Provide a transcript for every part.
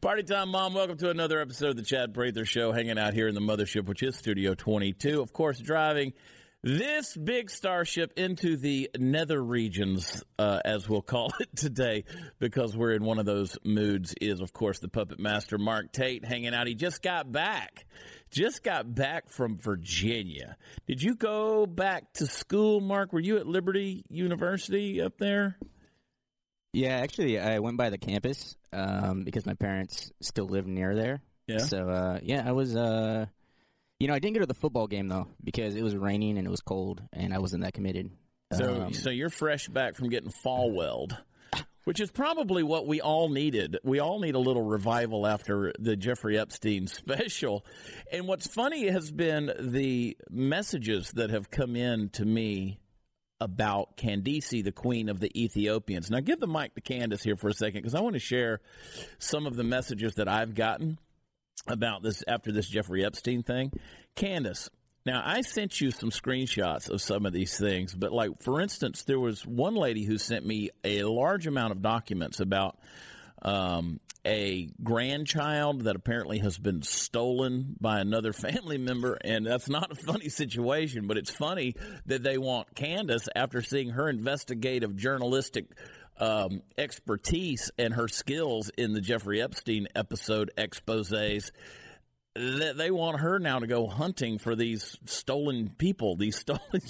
Party time, Mom. Welcome to another episode of the Chad Prather Show, hanging out here in the mothership, which is Studio 22. Of course, driving this big starship into the nether regions, uh, as we'll call it today, because we're in one of those moods, is, of course, the puppet master, Mark Tate, hanging out. He just got back. Just got back from Virginia. Did you go back to school, Mark? Were you at Liberty University up there? Yeah, actually, I went by the campus um, because my parents still live near there. Yeah. So uh, yeah, I was. Uh, you know, I didn't go to the football game though because it was raining and it was cold, and I wasn't that committed. So, Um, so you're fresh back from getting Falwelled, which is probably what we all needed. We all need a little revival after the Jeffrey Epstein special. And what's funny has been the messages that have come in to me about Candace, the queen of the Ethiopians. Now, give the mic to Candace here for a second because I want to share some of the messages that I've gotten about this after this Jeffrey Epstein thing. Candace, now I sent you some screenshots of some of these things, but like for instance, there was one lady who sent me a large amount of documents about um, a grandchild that apparently has been stolen by another family member, and that's not a funny situation, but it's funny that they want Candace after seeing her investigative journalistic um, expertise and her skills in the Jeffrey Epstein episode exposés that they want her now to go hunting for these stolen people, these stolen.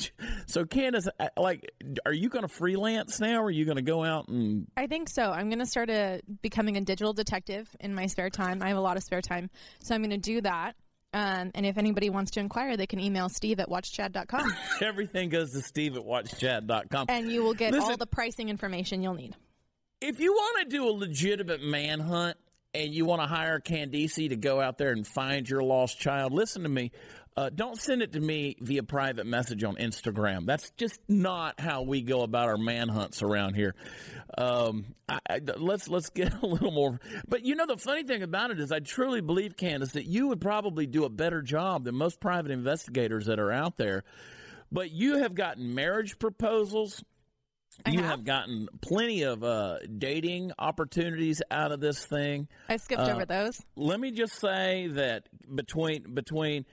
So, Candace, uh, like, are you going to freelance now? Or are you going to go out and I think so. I'm going to start a, becoming a digital detective in my spare time. I have a lot of spare time. So I'm going to do that. Um, and if anybody wants to inquire, they can email steve at watchchad.com everything goes to Steve at watchchad.com. and you will get all the pricing information you'll need. if you want to do a legitimate manhunt and you want to hire Candace to go out there and find your lost child, listen to me. Uh, don't send it to me via private message on Instagram. That's just not how we go about our manhunts around here. Um, I, I- let's let's get a little more. But you know, the funny thing about it is, I truly believe, Candace, that you would probably do a better job than most private investigators that are out there. But you have gotten marriage proposals. I you have. have gotten plenty of uh, dating opportunities out of this thing. I skipped Uh, over those. Let me just say that between between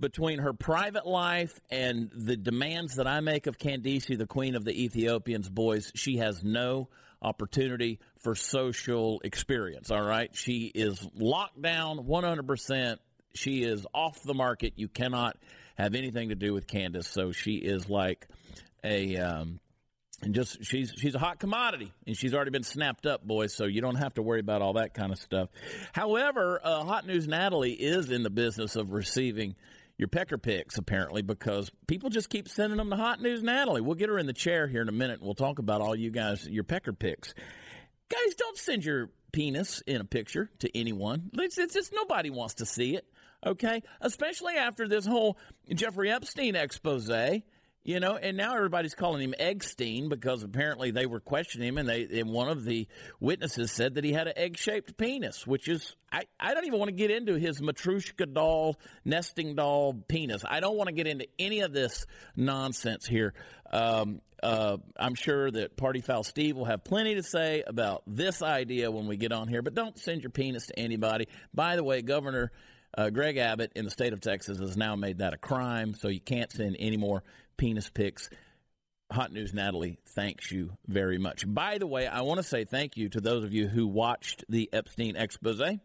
between her private life and the demands that I make of Candace, the queen of the Ethiopians, boys, she has no opportunity for social experience. All right, she is locked down one hundred percent. She is off the market. You cannot have anything to do with Candace. So she is like a um, and just she's she's a hot commodity and she's already been snapped up boys so you don't have to worry about all that kind of stuff. However uh, hot news natalie is in the business of receiving your pecker picks apparently because people just keep sending them to hot news natalie. We'll get her in the chair here in a minute and we'll talk about all you guys your pecker picks. Guys don't send your penis in a picture to anyone. It's, it's just nobody wants to see it okay? Especially after this whole jeffrey epstein expose you know, and now everybody's calling him Eggstein because apparently they were questioning him, and they and one of the witnesses said that he had an egg-shaped penis, which is I, I don't even want to get into his Matrushka doll, nesting doll penis. I don't want to get into any of this nonsense here. Um, uh, I'm sure that Party Foul Steve will have plenty to say about this idea when we get on here, but don't send your penis to anybody. By the way, Governor uh, Greg Abbott in the state of Texas has now made that a crime, so you can't send any more penis pics. Hot News Natalie thanks you very much. By the way, I want to say thank you to those of you who watched the Epstein expose.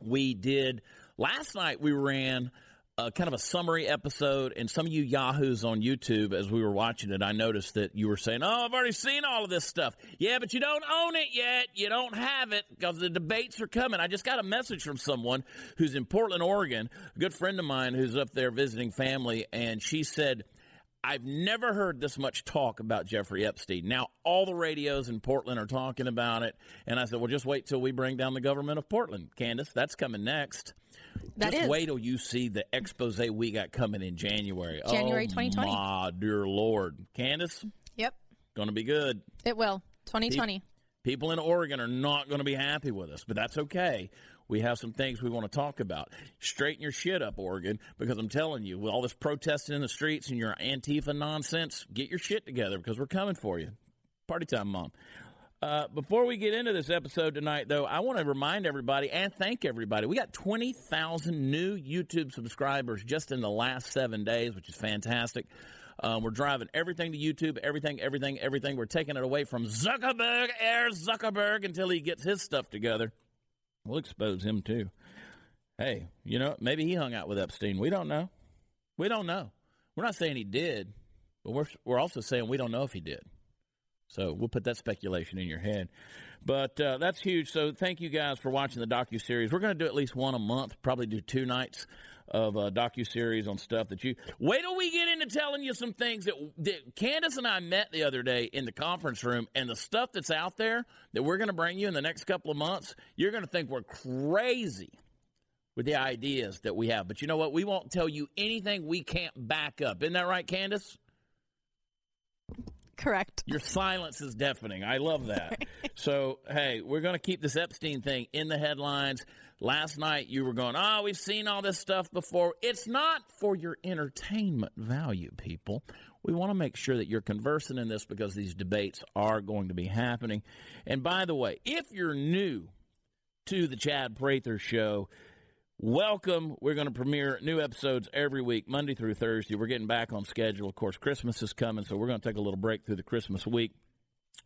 We did last night, we ran a kind of a summary episode, and some of you Yahoos on YouTube, as we were watching it, I noticed that you were saying, Oh, I've already seen all of this stuff. Yeah, but you don't own it yet. You don't have it because the debates are coming. I just got a message from someone who's in Portland, Oregon, a good friend of mine who's up there visiting family, and she said, I've never heard this much talk about Jeffrey Epstein. Now, all the radios in Portland are talking about it. And I said, well, just wait till we bring down the government of Portland, Candace. That's coming next. That just is. wait till you see the expose we got coming in January. January oh, 2020. My dear Lord. Candace, Yep, going to be good. it will. 2020. People in Oregon are not going to be happy with us, but that's okay. We have some things we want to talk about. Straighten your shit up, Oregon, because I'm telling you, with all this protesting in the streets and your Antifa nonsense, get your shit together because we're coming for you. Party time, mom. Uh, before we get into this episode tonight, though, I want to remind everybody and thank everybody. We got 20,000 new YouTube subscribers just in the last seven days, which is fantastic. Um, we're driving everything to YouTube, everything, everything, everything. We're taking it away from Zuckerberg, Air Zuckerberg, until he gets his stuff together. We'll expose him too. Hey, you know, maybe he hung out with Epstein. We don't know. We don't know. We're not saying he did, but we're we're also saying we don't know if he did. So we'll put that speculation in your head. But uh, that's huge. So thank you guys for watching the docu series. We're going to do at least one a month. Probably do two nights of uh, docu series on stuff that you. Wait till we get into telling you some things that, that Candace and I met the other day in the conference room, and the stuff that's out there that we're going to bring you in the next couple of months. You're going to think we're crazy with the ideas that we have. But you know what? We won't tell you anything we can't back up. Isn't that right, Candace? Correct. Your silence is deafening. I love that. so, hey, we're going to keep this Epstein thing in the headlines. Last night you were going, oh, we've seen all this stuff before. It's not for your entertainment value, people. We want to make sure that you're conversing in this because these debates are going to be happening. And by the way, if you're new to the Chad Prather Show, Welcome. We're going to premiere new episodes every week, Monday through Thursday. We're getting back on schedule. Of course, Christmas is coming, so we're going to take a little break through the Christmas week.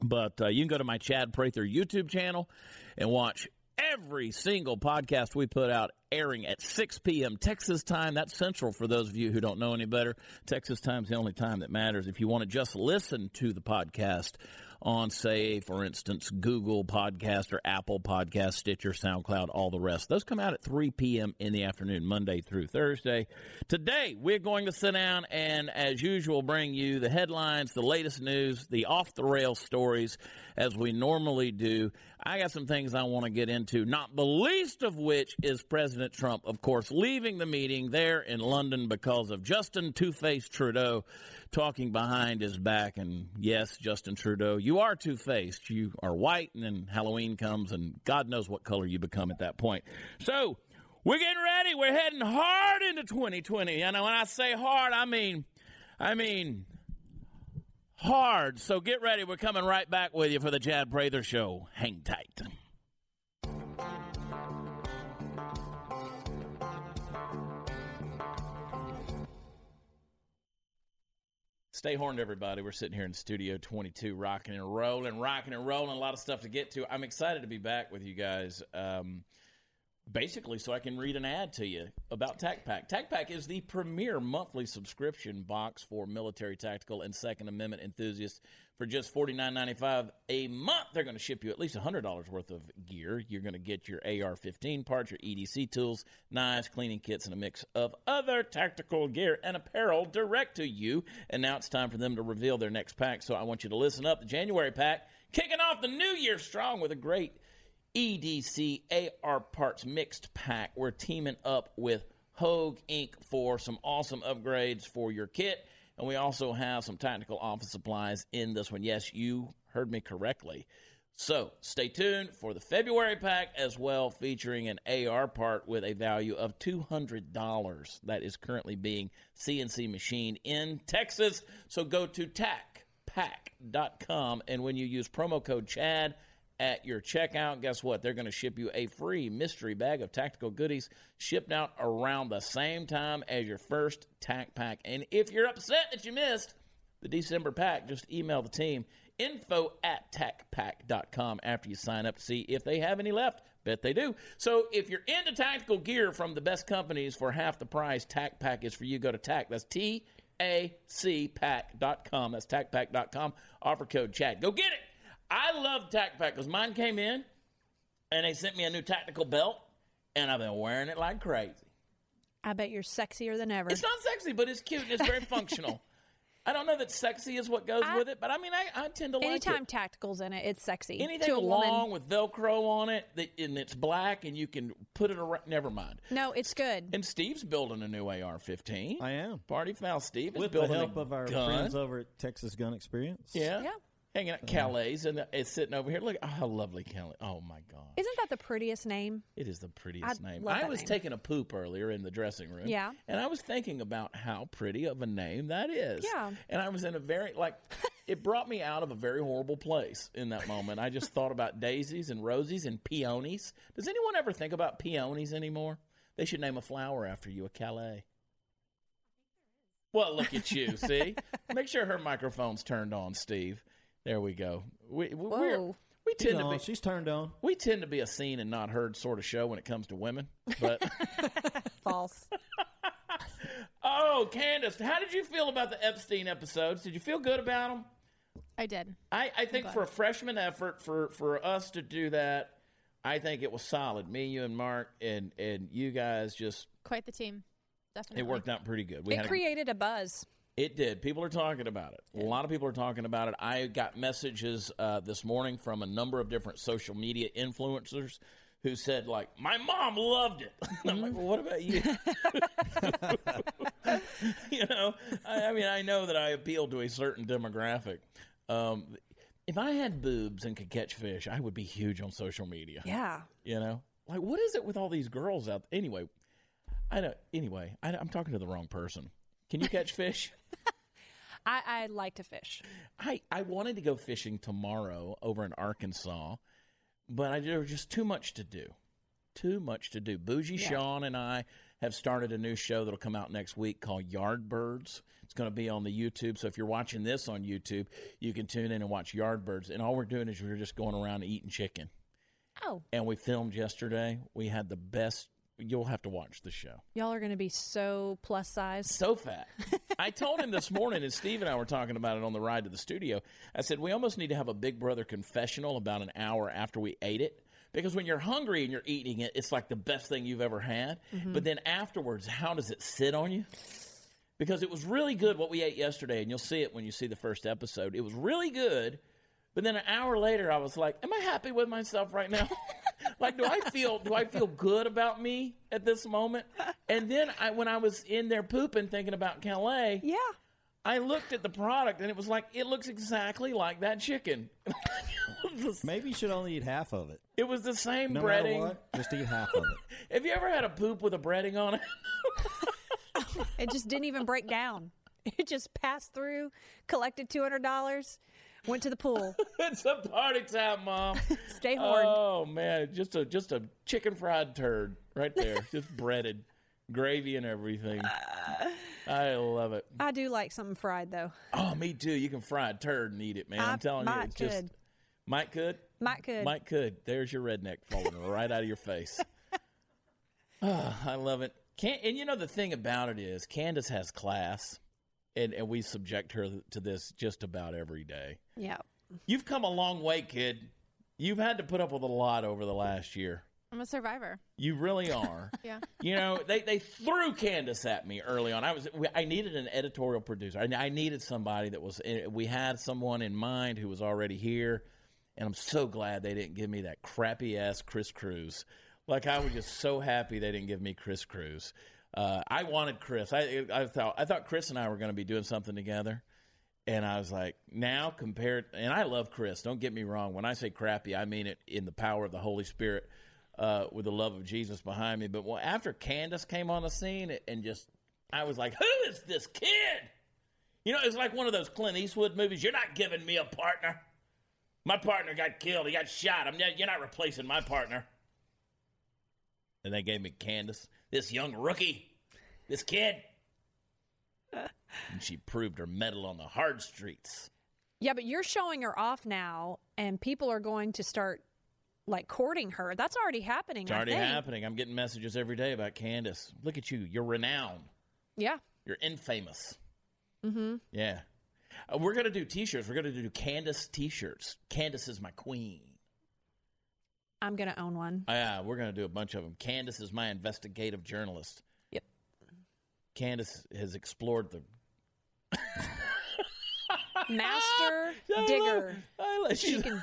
But uh, you can go to my Chad Prather YouTube channel and watch every single podcast we put out airing at 6 p.m. Texas time. That's central for those of you who don't know any better. Texas time is the only time that matters. If you want to just listen to the podcast, on, say, for instance, Google Podcast or Apple Podcast, Stitcher, SoundCloud, all the rest. Those come out at 3 p.m. in the afternoon, Monday through Thursday. Today, we're going to sit down and, as usual, bring you the headlines, the latest news, the off the rail stories, as we normally do. I got some things I want to get into, not the least of which is President Trump, of course, leaving the meeting there in London because of Justin Two Faced Trudeau talking behind his back. And yes, Justin Trudeau, you are two faced. You are white, and then Halloween comes, and God knows what color you become at that point. So, we're getting ready. We're heading hard into 2020. And when I say hard, I mean, I mean, hard. So get ready. We're coming right back with you for the Chad Prather Show. Hang tight. Stay horned, everybody. We're sitting here in Studio 22, rocking and rolling, rocking and rolling. A lot of stuff to get to. I'm excited to be back with you guys. Um, basically, so I can read an ad to you about TacPack. TacPack is the premier monthly subscription box for military, tactical, and Second Amendment enthusiasts for just $49.95 a month, they're going to ship you at least $100 worth of gear. You're going to get your AR 15 parts, your EDC tools, knives, cleaning kits, and a mix of other tactical gear and apparel direct to you. And now it's time for them to reveal their next pack. So I want you to listen up. The January pack kicking off the new year strong with a great EDC AR parts mixed pack. We're teaming up with Hogue Inc. for some awesome upgrades for your kit and we also have some tactical office supplies in this one. Yes, you heard me correctly. So stay tuned for the February pack as well, featuring an AR part with a value of $200 that is currently being CNC machined in Texas. So go to tacpack.com, and when you use promo code CHAD, at your checkout. Guess what? They're going to ship you a free mystery bag of tactical goodies shipped out around the same time as your first tac pack. And if you're upset that you missed the December pack, just email the team info at tacpack.com after you sign up to see if they have any left. Bet they do. So if you're into tactical gear from the best companies for half the price, Tac Pack is for you. Go to Tac. That's T A C Pack.com. That's tacpack.com. Offer code CHAD. Go get it. I love TacPack because mine came in and they sent me a new tactical belt, and I've been wearing it like crazy. I bet you're sexier than ever. It's not sexy, but it's cute and it's very functional. I don't know that sexy is what goes I- with it, but I mean, I, I tend to like Anytime it. tactical's in it, it's sexy. Anything to a long woman. with Velcro on it that, and it's black and you can put it around. Never mind. No, it's good. And Steve's building a new AR-15. I am. Party foul Steve is With the help a of our gun. friends over at Texas Gun Experience. Yeah. Yeah. Hanging out. Calais and uh, it's sitting over here. Look oh, how lovely Calais. Oh my God, Isn't that the prettiest name? it is the prettiest I name. I was name. taking a poop earlier in the dressing room. Yeah. and I was thinking about how pretty of a name that is. Yeah. and I was in a very like. It brought me out of a very horrible place in that moment. I just thought about daisies and rosies and peonies. Does anyone ever think about peonies anymore? They should name a flower after you, a Calais. Well, look at you. See, make sure her microphone's turned on, Steve. There we go. We we we're, Whoa. we She's tend to on. be She's turned on. we tend to be a seen and not heard sort of show when it comes to women. But False. oh, Candace, how did you feel about the Epstein episodes? Did you feel good about them? I did. I, I think for a freshman effort for for us to do that, I think it was solid. Me, you, and Mark, and and you guys just Quite the team. Definitely. it worked out pretty good. We It had a- created a buzz. It did. People are talking about it. A lot of people are talking about it. I got messages uh, this morning from a number of different social media influencers who said, like, my mom loved it. I'm like, well, what about you? you know, I, I mean, I know that I appeal to a certain demographic. Um, if I had boobs and could catch fish, I would be huge on social media. Yeah. You know, like what is it with all these girls out? there? Anyway, I don't. Anyway, I, I'm talking to the wrong person. Can you catch fish? I, I like to fish. I, I wanted to go fishing tomorrow over in Arkansas, but I, there was just too much to do. Too much to do. Bougie Sean and I have started a new show that'll come out next week called Yardbirds. It's going to be on the YouTube. So if you're watching this on YouTube, you can tune in and watch Yardbirds. And all we're doing is we're just going around eating chicken. Oh, And we filmed yesterday. We had the best. You'll have to watch the show. y'all are going to be so plus size. so fat. I told him this morning, and Steve and I were talking about it on the ride to the studio. I said, We almost need to have a Big Brother confessional about an hour after we ate it. Because when you're hungry and you're eating it, it's like the best thing you've ever had. Mm-hmm. But then afterwards, how does it sit on you? Because it was really good what we ate yesterday, and you'll see it when you see the first episode. It was really good. But then an hour later, I was like, "Am I happy with myself right now? like, do I feel do I feel good about me at this moment?" And then I, when I was in there pooping, thinking about Calais, Yeah. I looked at the product, and it was like it looks exactly like that chicken. the, Maybe you should only eat half of it. it was the same No breading. what, just eat half of it. Have you ever had a poop with a breading on it? It just didn't even break down. It just passed through, collected $200, went to the pool. it's a party time, mom. Stay horned. Oh man, just a just a chicken fried turd right there, just breaded, gravy and everything. I love it. I do like something fried, though. Oh, me too. You can fry a turd and eat it, man. I, am telling you, it's just could. Mike could. Mike could. Mike could. There's your redneck falling right out of your face. Ah, I love it. Can and you know the thing about it is Candace has class, and and we subject her to this just about every day. Yeah. You've come a long way, kid. You've had to put up with a lot over the last year. I'm a survivor. You really are. Yeah. You know, they, they threw Candace at me early on. I was I needed an editorial producer. I, I needed somebody that was. eh, We had someone in mind who was already here, and I'm so glad they didn't give me that crappy ass Chris Cruz. Like I was just so happy they didn't give me Chris Cruz. Uh, I wanted Chris. I I thought I thought Chris and I were going to be doing something together. And I was like, now compared, and I love Chris. Don't get me wrong. When I say crappy, I mean it in the power of the Holy Spirit, uh, with the love of Jesus behind me. But well, after Candace came on the scene, and just, I was like, who is this kid? You know, it's like one of those Clint Eastwood movies. You're not giving me a partner. My partner got killed. He got shot. I'm you're not replacing my partner. And they gave me Candace, this young rookie, this kid. and she proved her mettle on the hard streets. Yeah, but you're showing her off now, and people are going to start like courting her. That's already happening. It's already happening. I'm getting messages every day about Candace. Look at you. You're renowned. Yeah. You're infamous. Mm-hmm. Yeah. Uh, we're going to do t shirts. We're going to do Candace t shirts. Candace is my queen. I'm going to own one. Yeah, we're going to do a bunch of them. Candace is my investigative journalist. Yep. Candace has explored the. Master digger. I love- She can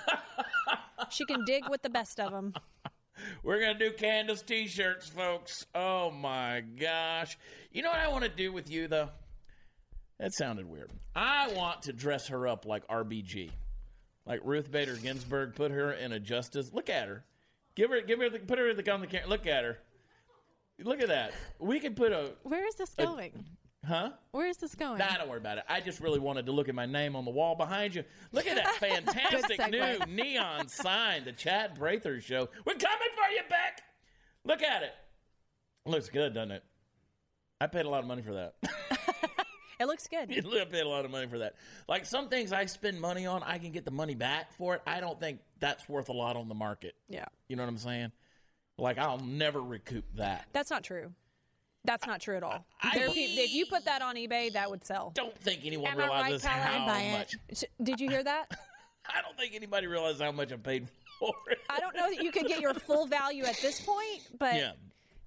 she can dig with the best of them. We're going to do Candace t shirts, folks. Oh my gosh. You know what I want to do with you, though? That sounded weird. I want to dress her up like RBG. Like Ruth Bader Ginsburg, put her in a justice. Look at her. Give her, give her, the, put her in the, on the camera. Look at her. Look at that. We could put a, Where is this going? huh? Where is this going? Nah, don't worry about it. I just really wanted to look at my name on the wall behind you. Look at that fantastic new neon sign, the Chad Prather Show. We're coming for you, Beck. Look at it. Looks good, doesn't it? I paid a lot of money for that. It looks good. I paid a lot of money for that. Like some things I spend money on, I can get the money back for it. I don't think that's worth a lot on the market. Yeah. You know what I'm saying? Like I'll never recoup that. That's not true. That's not true at all. I- There are if you put that on eBay, that would sell. Don't think anyone Am I right, how I'd buy it. much. Sh- Did you hear that? I don't think anybody realizes how much I paid for it. I don't know that you could get your full value at this point, but Yeah.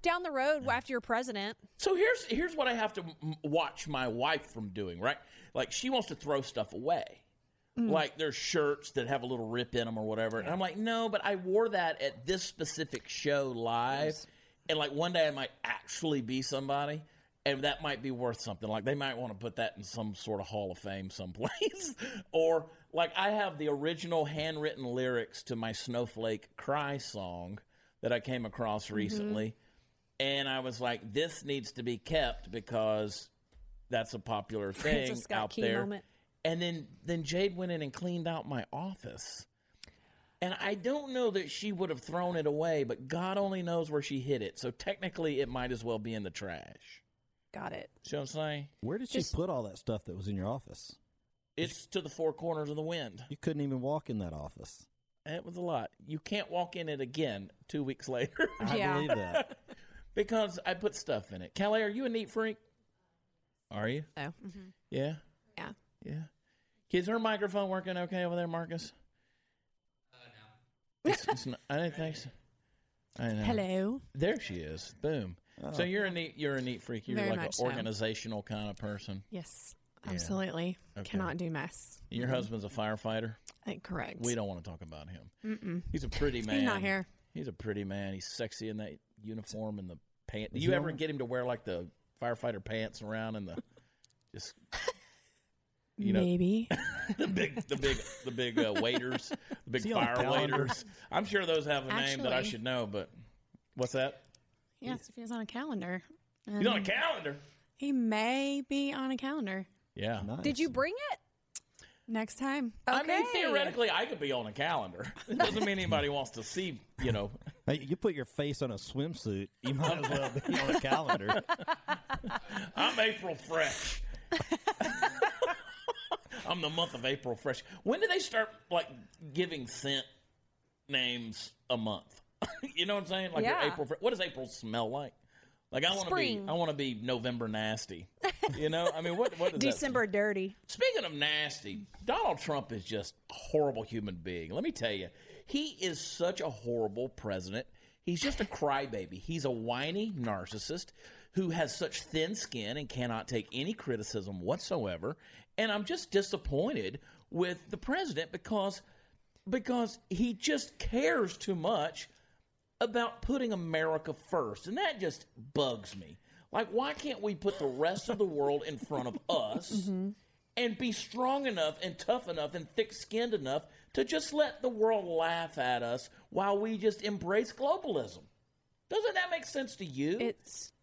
Down the road after you're president, So here's here's what I have to m- watch my wife from doing. Right, like she wants to throw stuff away. Mm. Like there's shirts that have a little rip in them or whatever, and I'm like, no, but I wore that at this specific show live, and like one day I might actually be somebody, and that might be worth something. Like they might want to put that in some sort of Hall of Fame someplace, or like I have the original handwritten lyrics to my Snowflake Cry song that I came across mm-hmm. recently and I was like, "This needs to be kept because that's a popular thing Francis Scott out Key there." moment. And then then Jade went in and cleaned out my office, and I don't know that she would have thrown it away, but God only knows where she hid it. So technically, it might as well be in the trash. got it. See what I'm saying? Where did Just- she put all that stuff that was in your office? It's to the four corners of the wind. You couldn't even walk in that office. It was a lot. You can't walk in it again two weeks later I Yeah. believe that. because I put stuff in it. Calais, are you a neat freak? Are you? So, Yeah. yeah. Yeah. Is her microphone working okay over there, Marcus? Uh, no. It's, it's not, I didn't think so. I know. Hello. There she is. Boom. So you're a neat. You're a neat freak. You're Very like an much so. organizational kind of person. Yes, absolutely. Okay. Cannot do mess. Your husband's a firefighter. Uh, correct. We don't want to talk about him. Mm-mm. He's a pretty man. He's not here. He's a pretty man. He's sexy in that uniform and the pants. Do you ever get him to wear like the firefighter pants around and the just you know Maybe. the big, the big, the big uh, waiters, the big he fire calendar? waiters. I'm sure those have a name that I should know, but what's that? yes, if he's on a calendar. He's on a Um, calendar. He may be on a calendar Yeah. Nice. Did you bring it? next time. I mean, Okay. theoretically, I could be on a calendar. It doesn't mean anybody wants to see, you know. Hey, you put your face on a swimsuit, you might as well be on a calendar. I'm April Fresh. I'm the month of April Fresh. When do they start like giving scent names a month? you know what I'm saying? Like Yeah. April. Fre- What does April smell like? Like I want to be. Spring. I want to be November nasty. You know? I mean, what? What does that- December dirty. Speaking of nasty, Donald Trump is just a horrible human being. Let me tell you, he is such a horrible president. He's just a crybaby. He's a whiny narcissist who has such thin skin and cannot take any criticism whatsoever. And I'm just disappointed with the president because because he just cares too much about putting America first. And that just bugs me. Like, why can't we put the rest of the world in front of us mm-hmm. and be strong enough and tough enough and thick skinned enough to just let the world laugh at us while we just embrace globalism? Doesn't that make sense to you? It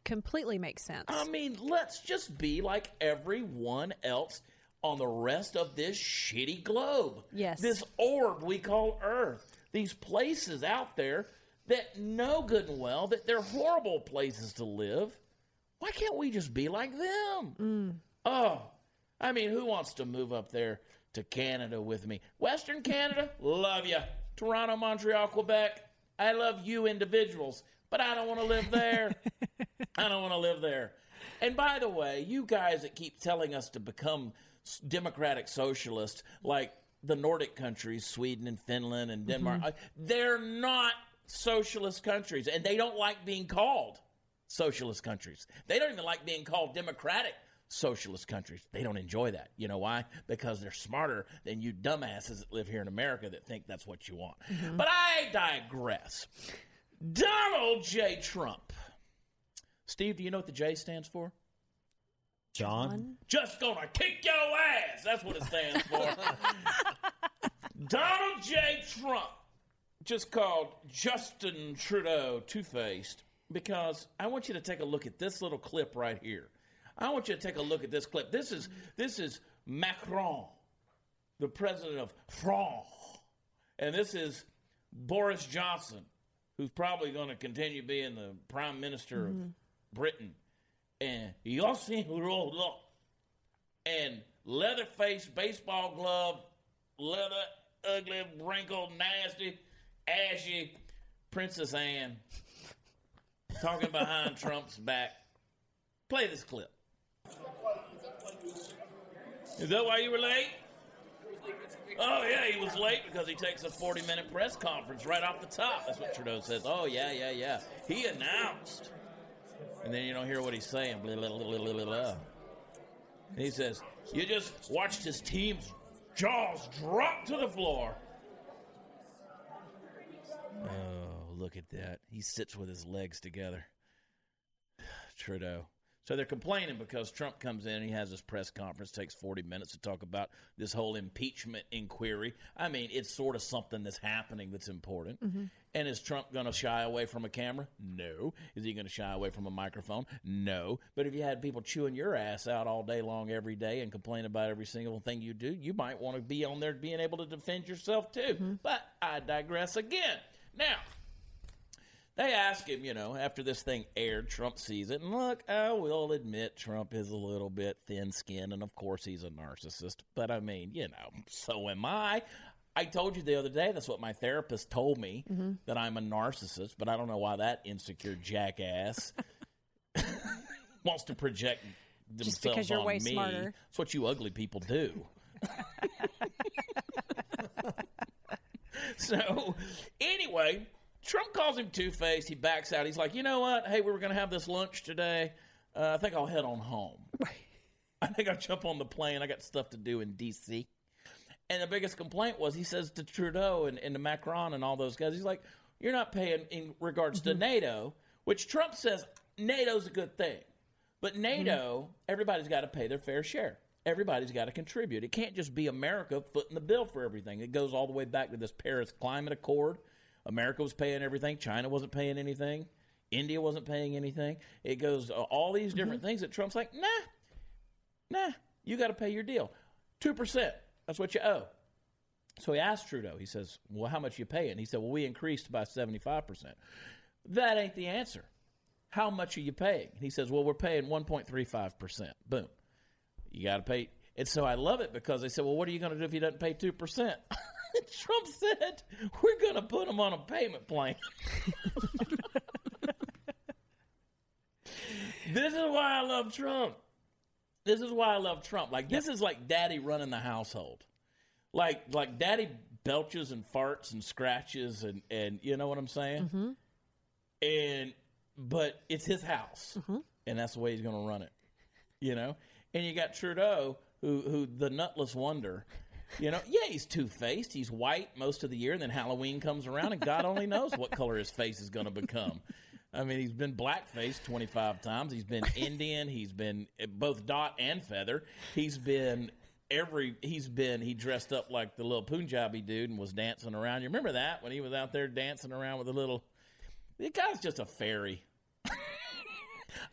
completely makes sense. I mean, let's just be like everyone else on the rest of this shitty globe. Yes. This orb we call Earth. These places out there that know good and well that they're horrible places to live. Why can't we just be like them? Mm. Oh, I mean, who wants to move up there to Canada with me? Western Canada, love you. Toronto, Montreal, Quebec, I love you individuals, but I don't want to live there. I don't want to live there. And by the way, you guys that keep telling us to become democratic socialists, like the Nordic countries, Sweden and Finland and Denmark, uh, they're not socialist countries, and they don't like being called socialist countries. They don't even like being called democratic socialist countries. They don't enjoy that. You know why? Because they're smarter than you dumbasses that live here in America that think that's what you want. Mm-hmm. But I digress. Donald J. Trump. Steve, do you know what the J stands for? John? Just gonna kick your ass. That's what it stands for. Donald J. Trump just called Justin Trudeau two faced because I want you to take a look at this little clip right here. I want you to take a look at this clip. This is this is Macron, the president of France, and this is Boris Johnson, who's probably going to continue being the prime minister of mm-hmm. Britain, and Yossi Rolo, and leather-faced baseball glove, leather, ugly, wrinkled, nasty, ashy Princess Anne talking behind Trump's back. Play this clip. Is that why you were late? Oh, yeah, he was late because he takes a 40 minute press conference right off the top. That's what Trudeau says. Oh, yeah, yeah, yeah. He announced. And then you don't hear what he's saying. Blah, blah, blah. And he says, You just watched his team's jaws drop to the floor. Oh, look at that. He sits with his legs together. Trudeau. So they're complaining because Trump comes in and he has this press conference, takes 40 minutes to talk about this whole impeachment inquiry. I mean, it's sort of something that's happening that's important. Mm-hmm. And is Trump going to shy away from a camera? No. Is he going to shy away from a microphone? No. But if you had people chewing your ass out all day long every day and complain about every single thing you do, you might want to be on there being able to defend yourself too. Mm-hmm. But I digress again. Now, they ask him, you know, after this thing aired, Trump sees it, and look, I will admit Trump is a little bit thin skinned, and of course he's a narcissist. But I mean, you know, so am I. I told you the other day that's what my therapist told me mm-hmm. that I'm a narcissist, but I don't know why that insecure jackass wants to project themselves Just because you're on way me. smarter. It's what you ugly people do. so, anyway, Trump calls him two faced. He backs out. He's like, you know what? Hey, we were going to have this lunch today. Uh, I think I'll head on home. I think I'll jump on the plane. I got stuff to do in D.C. And the biggest complaint was he says to Trudeau and, and to Macron and all those guys, he's like, you're not paying in regards to NATO, which Trump says NATO's a good thing. But NATO, everybody's got to pay their fair share. Everybody's got to contribute. It can't just be America footing the bill for everything. It goes all the way back to this Paris Climate Accord. America was paying everything. China wasn't paying anything. India wasn't paying anything. It goes uh, all these different things that Trump's like, nah, nah, you got to pay your deal. 2%. That's what you owe. So he asked Trudeau, he says, well, how much you paying? And he said, well, we increased by 75%. That ain't the answer. How much are you paying? He says, well, we're paying 1.35%. Boom. You got to pay. And so I love it because they said, well, what are you going to do if he doesn't pay 2%? Trump said, we're going to put him on a payment plan. this is why I love Trump. This is why I love Trump. Like this is like daddy running the household. Like like daddy belches and farts and scratches and and you know what I'm saying? Mm-hmm. And but it's his house. Mm-hmm. And that's the way he's going to run it. You know? And you got Trudeau who who the nutless wonder you know, yeah, he's two faced. He's white most of the year, and then Halloween comes around, and God only knows what color his face is going to become. I mean, he's been blackface 25 times. He's been Indian. He's been eh, both dot and feather. He's been every. He's been. He dressed up like the little Punjabi dude and was dancing around. You remember that when he was out there dancing around with the little. The guy's just a fairy.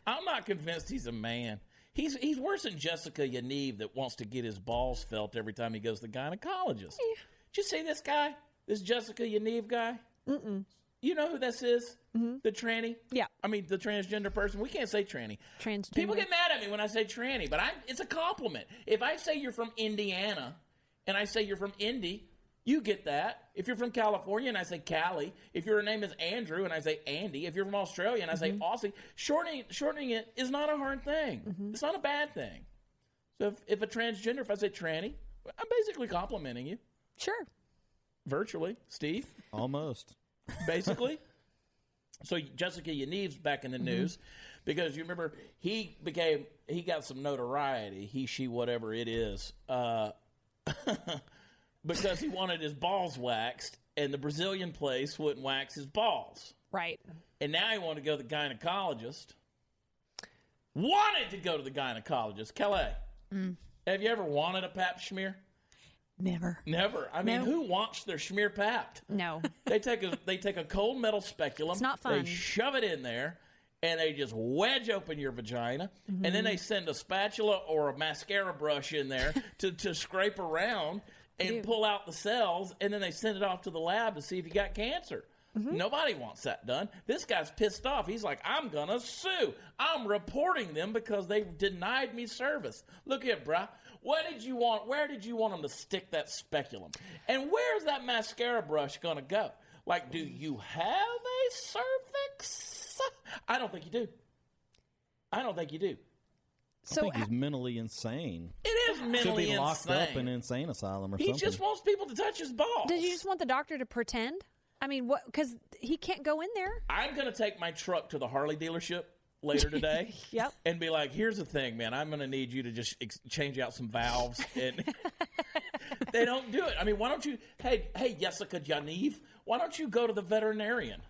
I'm not convinced he's a man. He's he's worse than Jessica Yaniv that wants to get his balls felt every time he goes to the gynecologist. Did you see this guy? This Jessica Yaniv guy? Mm-mm. You know who this is? Mm-hmm. The tranny? Yeah. I mean, the transgender person. We can't say tranny. Transgender. People get mad at me when I say tranny, but I it's a compliment. If I say you're from Indiana and I say you're from Indy, you get that. If you're from California and I say Cali, if your name is Andrew and I say Andy, if you're from Australia and I say mm-hmm. Aussie, shortening shortening it is not a hard thing. Mm-hmm. It's not a bad thing. So if, if a transgender, if I say tranny, I'm basically complimenting you Sure. virtually, Steve Almost. basically. so Jessica Yaniv's back in the mm-hmm. news because you remember he became he got some notoriety. He, she, whatever it is, uh, because he wanted his balls waxed, and the Brazilian place wouldn't wax his balls, Right. and now he wanted to go to the gynecologist. Wanted to go to the gynecologist, Kelly. Have you ever wanted a pap smear? Never. Never. I mean, No. who wants their smear papped? No. They take a they take a cold metal speculum. It's not fun. They shove it in there, and they just wedge open your vagina, and Mm-hmm. then they send a spatula or a mascara brush in there to to scrape around and pull out the cells, and then they send it off to the lab to see if you got cancer. Mm-hmm. Nobody wants that done. This guy's pissed off. He's like, I'm gonna sue. I'm reporting them because they denied me service. Look here, bruh. What did you want? Where did you want them to stick that speculum? And where's that mascara brush gonna go? Like, do you have a cervix? I don't think you do. I don't think you do. I So think he's mentally insane. It is mentally insane. Should mentally be locked insane. up in an insane asylum or he something. He just wants people to touch his balls. did you just want the doctor to pretend? I mean, what? Because he can't go in there. I'm going to take my truck to the Harley dealership later today. Yep. And be like, here's the thing, man. I'm going to need you to just ex- change out some valves. And they don't do it. I mean, why don't you, hey, hey, Jessica Yaniv, why don't you go to the veterinarian?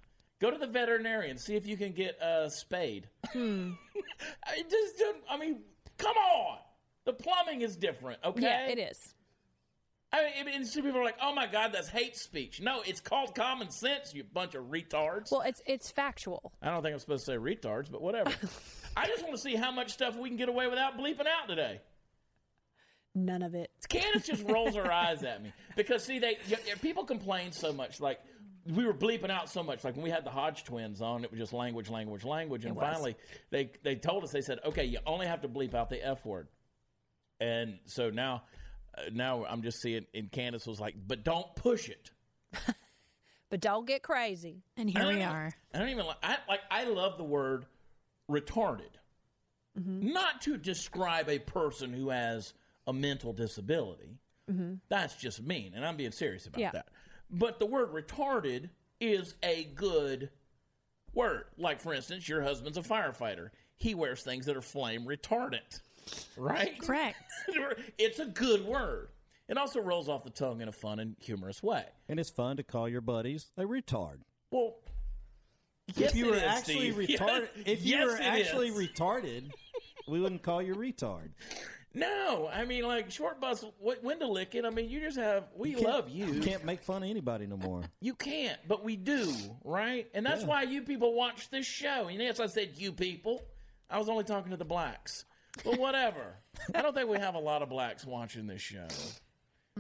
Go to the veterinarian, see if you can get a spade. Hmm. I just don't, I mean, come on. The plumbing is different, okay? Yeah, it is. I mean, mean, some people are like, "Oh my God, that's hate speech." No, it's called common sense. You bunch of retards. Well, it's it's factual. I don't think I'm supposed to say retards, but whatever. I just want to see how much stuff we can get away without bleeping out today. None of it. Candace just rolls her eyes at me because see, they y- y- people complain so much. Like we were bleeping out so much. Like when we had the Hodge twins on, it was just language, language, language. And finally, they they told us they said, "Okay, you only have to bleep out the f word." And so now, uh, now I'm just seeing. And Candace was like, "But don't push it." But don't get crazy. And here don't we even- are. I don't even like. I like. I love the word retarded, not to describe a person who has a mental disability. That's just mean, and I'm being serious about Yeah. that. But the word retarded is a good word. Like, for instance, your husband's a firefighter. He wears things that are flame retardant, right? Correct. it's a good word. It also rolls off the tongue in a fun and humorous way. and it's fun to call your buddies a retard. Well, yes, if you were is, actually Steve. retarded, if you Yes, were actually is. retarded, we wouldn't call you retard. No, I mean like short bus w- window licking. I mean you just have we Can't- love you. You can't make fun of anybody no more. You can't, but we do, right? And that's why you people watch this show. And yes, I said you people. I was only talking to the blacks, but whatever. I don't think we have a lot of blacks watching this show.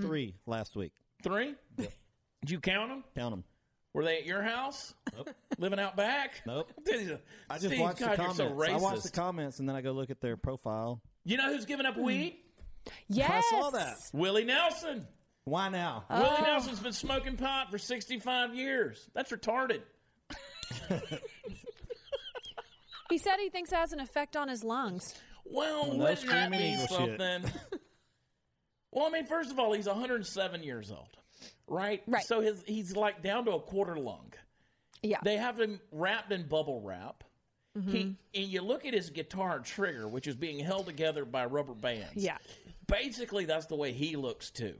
Three last week. Three? Did you count them? Count them. Were they at your house? Living out back? Nope. Steve, I just watch the God, comments. So. I watch the comments and then I go look at their profile. You know who's giving up hmm. weed? Yes. I saw that. Willie Nelson. Why now? Willie oh. Nelson's been smoking pot for 65 years. That's retarded. He said he thinks it has an effect on his lungs. Well, no wouldn't that screaming mean shit. something? well, I mean, first of all, he's 107 years old, right? Right. So his he's like down to a quarter lung. Yeah. They have him wrapped in bubble wrap. Mm-hmm. He and you look at his guitar trigger, which is being held together by rubber bands. Yeah. Basically, that's the way he looks too.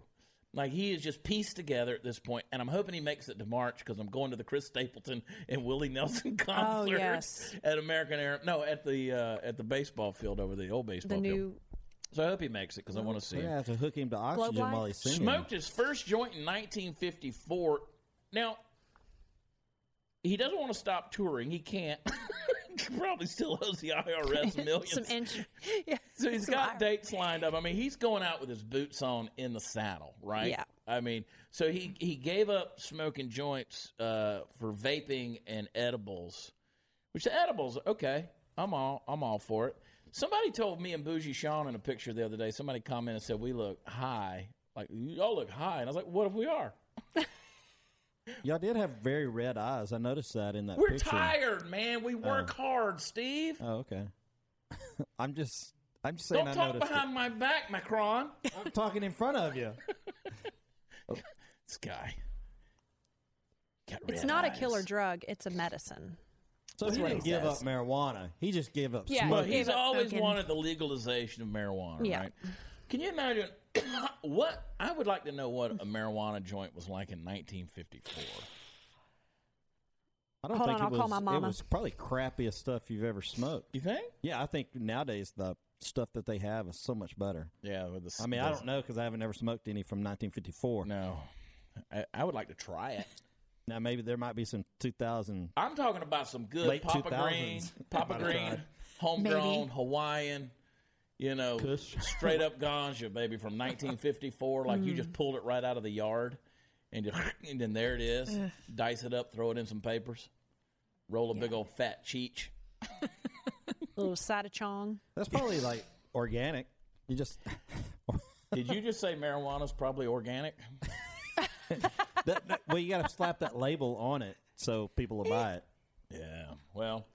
Like he is just pieced together at this point, and I'm hoping he makes it to March because I'm going to the Chris Stapleton and Willie Nelson concert Oh, yes. at American Air. No, at the uh, at the baseball field over the old baseball the field. new So I hope he makes it because I want to see We're him. gonna have to hook him to oxygen light? while he's singing. Smoked his first joint in 1954. Now, he doesn't want to stop touring. He can't. probably still owes the IRS millions. some inch. yeah. so he's got iron. dates lined up. I mean, he's going out with his boots on in the saddle, right? Yeah. I mean, so he he gave up smoking joints uh, for vaping and edibles, which the edibles, okay, I'm all I'm all for it. Somebody told me and Bougie Sean in a picture the other day. Somebody commented and said we look high, like y'all look high, and I was like, what if we are? Y'all did have very red eyes. I noticed that in that We're picture. tired, man. We work oh. hard, Steve. Oh, okay. I'm just, I'm just saying. Don't I talk noticed. behind my back, Macron. I'm talking in front of you. Oh. this guy. Got It's red not a killer drug. It's a medicine. So he what didn't he give says. up marijuana. He just gave up Yeah, But smoking. he's always smoking. wanted the legalization of marijuana, Yeah. right? Can you imagine what I would like to know what a marijuana joint was like in 1954. I don't Hold think on, it I'll call was. my It was probably crappiest stuff you've ever smoked. You think? Yeah, I think nowadays the stuff that they have is so much better. Yeah, with the. I mean, I don't know because I haven't ever smoked any from 1954. No, I, I would like to try it. Now maybe there might be some 2000. I'm talking about some good Late Papa 2000s. Green, Papa Green, homegrown Maybe. Hawaiian. You know, Kush. straight up ganja, baby, from 1954. Like you just pulled it right out of the yard, and just, and then there it is. Dice it up, throw it in some papers, roll a big old fat cheech. A little side of chong. That's probably like organic. You just Did you just say marijuana's probably organic? that, that- well, you got to slap that label on it so people will buy it. Yeah. Well,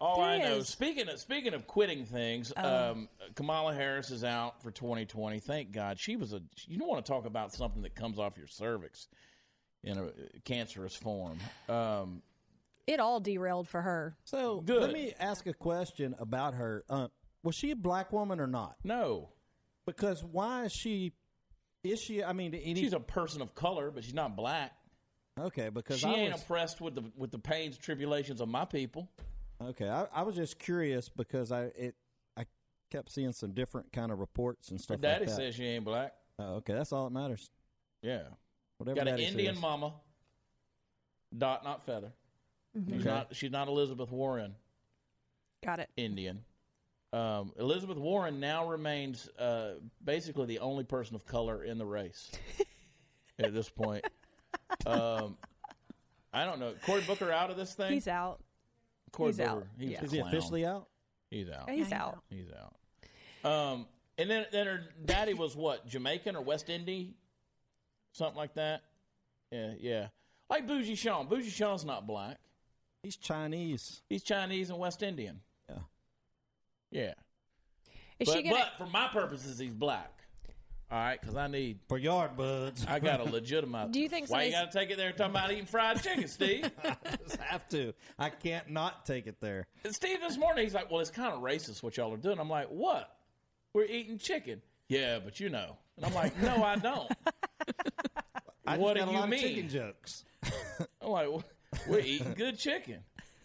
all There I know. Speaking of speaking of quitting things, um, Kamala Harris is out for 2020. Thank God. She was a. You don't want to talk about something that comes off your cervix in a cancerous form. Um, It all derailed for her. So Good. let me ask a question about her. Uh, was she a black woman or not? no, Because why is she? Is she? I mean, any, she's a person of color, but she's not black. okay. Because She I ain't was, oppressed with the with the pains tribulations of my people. Okay. I, I was just curious because I it I kept seeing some different kind of reports and Her stuff. daddy like that. says she ain't black. Oh, okay, that's all that matters. Yeah, Whatever. got an Indian says. mama. Dot, not feather. She's Okay. not. She's not Elizabeth Warren. Got it. Indian. Um, Elizabeth Warren now remains uh, basically the only person of color in the race at this point. Um, I don't know. Cory Booker out of this thing. He's out. Cory he's Booker. out. He's Yeah. Is he officially out? He's out. He's he's out. He's out. Um, and then then her daddy was what Jamaican or West Indian, something like that. Yeah, yeah. Like Bougie Sean. Bougie Sean's not black. He's Chinese. He's Chinese and West Indian. Yeah. Yeah. Is but, she gonna? but for my purposes, he's black. All right, because I need, For Yardbirds. I got to legitimize. Do you think Why you got to take it there talking about eating fried chicken, Steve? I just have to. I can't not take it there. And Steve this morning he's like, "Well, it's kind of racist what y'all are doing." I'm like, "What? We're eating chicken." Yeah, but you know. And I'm like, "No, I don't." I What just got do a you lot mean? of chicken jokes. I'm like, "We're eating good chicken.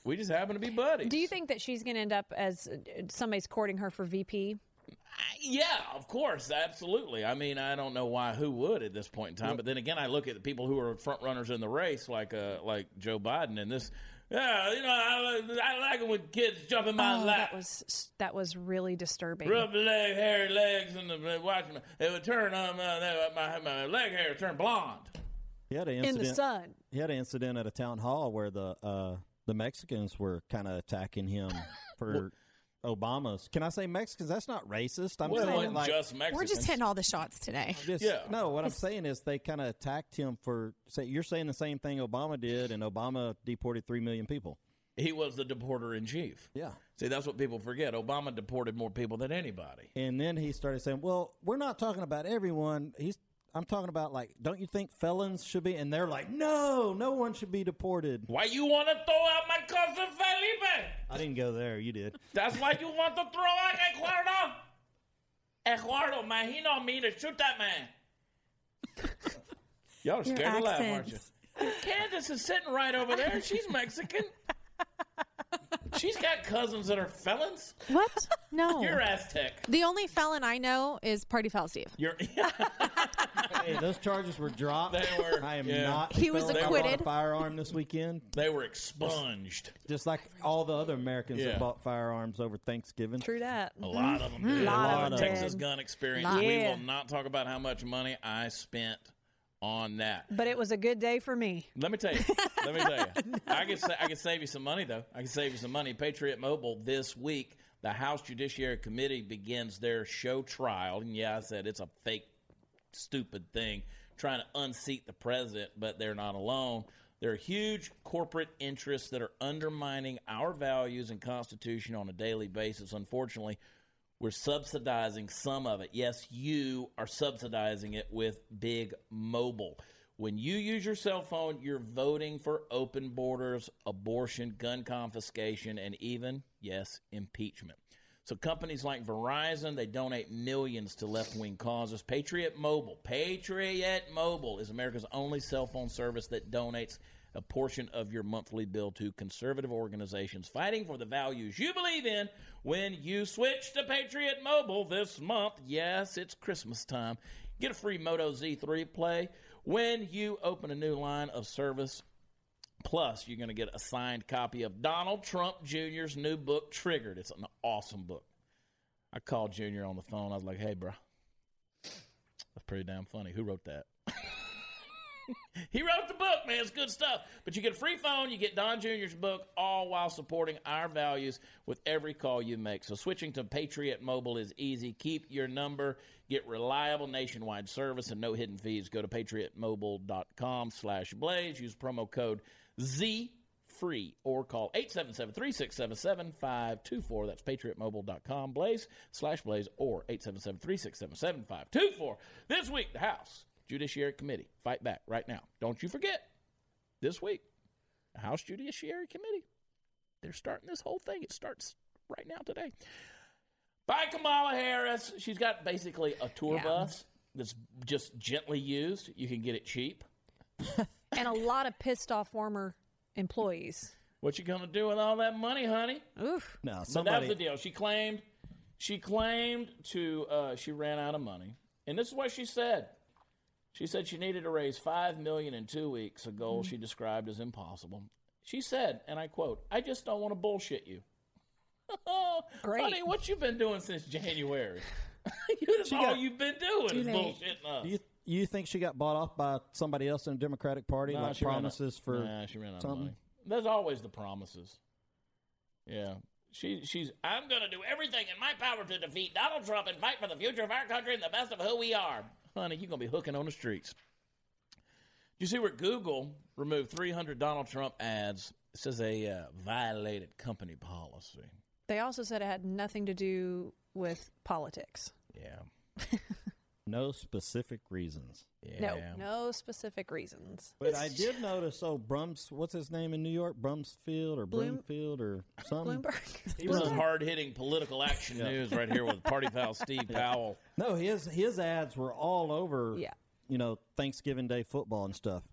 We just happen to be buddies." do you think that she's going to end up as uh, somebody's courting her for VP? Yeah, of course, absolutely. I mean, I don't know why who would at this point in time, but then again, I look at the people who are front runners in the race, like uh, like Joe Biden, and this. Yeah, you know, I, I like it when kids jump in my Oh, lap. that was that was really disturbing. rub the leg, hairy legs, and the, watch me. It would turn um, uh, my, my leg hair would turn blonde. He had an in incident. the sun. He had an incident at a town hall where the uh, the Mexicans were kind of attacking him for Obama's. Can I say Mexicans? That's not racist. I'm Well, saying like just Mexicans. We're just hitting all the shots today. just, Yeah. no. What I'm saying is they kind of attacked him for. Say, you're saying the same thing Obama did, and Obama deported three million people. He was the deporter in chief. Yeah. See, that's what people forget. Obama deported more people than anybody. And then he started saying, "Well, we're not talking about everyone. He's I'm talking about like, don't you think felons should be?" And they're like, "No, no one should be deported." Why you want to throw out my cousin Felipe? I didn't go there. You did. That's why you want to throw out Eduardo. Eduardo, man, he don't mean to shoot that man. Y'all are Your scared to laugh, aren't you? accents. Candace is sitting right over there. She's Mexican. She's got cousins that are felons. What? No. You're Aztec. the only felon I know is Party Foul Steve. You're Hey, those charges were dropped. They were, I am yeah. not. He was felon. I bought acquitted. a firearm this weekend, they were expunged. just like all the other Americans Yeah. that bought firearms over Thanksgiving. True that. Mm-hmm. A lot of them mm-hmm. did. Lot a lot of them Texas did. gun experience. Lot. We Yeah. will not talk about how much money I spent on that. But it was a good day for me. Let me tell you. Let me tell you. I can sa- I can save you some money though. I can save you some money. Patriot Mobile this week. The House Judiciary Committee begins their show trial, and yeah, I said it's a fake, stupid thing trying to unseat the president, but they're not alone. There are huge corporate interests that are undermining our values and Constitution on a daily basis. Unfortunately, we're subsidizing some of it. Yes, you are subsidizing it with big mobile. When you use your cell phone, you're voting for open borders, abortion, gun confiscation, and even, yes, impeachment. So companies like Verizon, they donate millions to left-wing causes. Patriot Mobile, Patriot Mobile is America's only cell phone service that donates a portion of your monthly bill to conservative organizations fighting for the values you believe in when you switch to Patriot Mobile this month. Yes, it's Christmas time. Get a free Moto Z3 play when you open a new line of service. Plus, you're going to get a signed copy of Donald Trump Jr.'s new book, Triggered. It's an awesome book. I called Junior on the phone. I was like, hey, bro, that's pretty damn funny. Who wrote that? He wrote the book, man. It's good stuff. But you get a free phone, you get Don Jr.'s book, all while supporting our values with every call you make. So switching to Patriot Mobile is easy. Keep your number, get reliable nationwide service and no hidden fees. Go to patriotmobile.com slash blaze. Use promo code Z free or call 877-367-7524. That's patriotmobile.com blaze slash blaze or 877-367-7524. This week, the House Judiciary Committee. Fight back right now. Don't you forget, this week, the House Judiciary Committee. They're starting this whole thing. It starts right now today. By Kamala Harris. She's got basically a tour Yeah. bus that's just gently used. You can get it cheap. and a lot of pissed off former employees. What you gonna do with all that money, honey? Oof. No, But that was the deal. She claimed, she claimed to, uh, she ran out of money, and this is what she said. She said she needed to raise five million in two weeks, a goal mm-hmm. she described as impossible. She said, and I quote, "I just don't want to bullshit you." Great. honey. What you been doing since January? That's all got- you've been doing is late. bullshitting us. Do you you think she got bought off by somebody else in the Democratic Party, Nah, like she ran out- promises for? Nah, she ran out of something? money. There's always the promises. Yeah. She, she's, I'm going to do everything in my power to defeat Donald Trump and fight for the future of our country and the best of who we are. Honey, you're going to be hooking on the streets. You see where Google removed 300 Donald Trump ads. It says they uh, violated company policy. They also said it had nothing to do with politics. Yeah. No specific reasons. Yeah. No, no specific reasons. But I did notice. Oh, Brums, what's his name in New York? Brumsfield or Bloom- Broomfield or something? Bloomberg. This is hard hitting political action news right here with party foul Steve Powell. No, his his ads were all over. Yeah. You know, Thanksgiving Day football and stuff.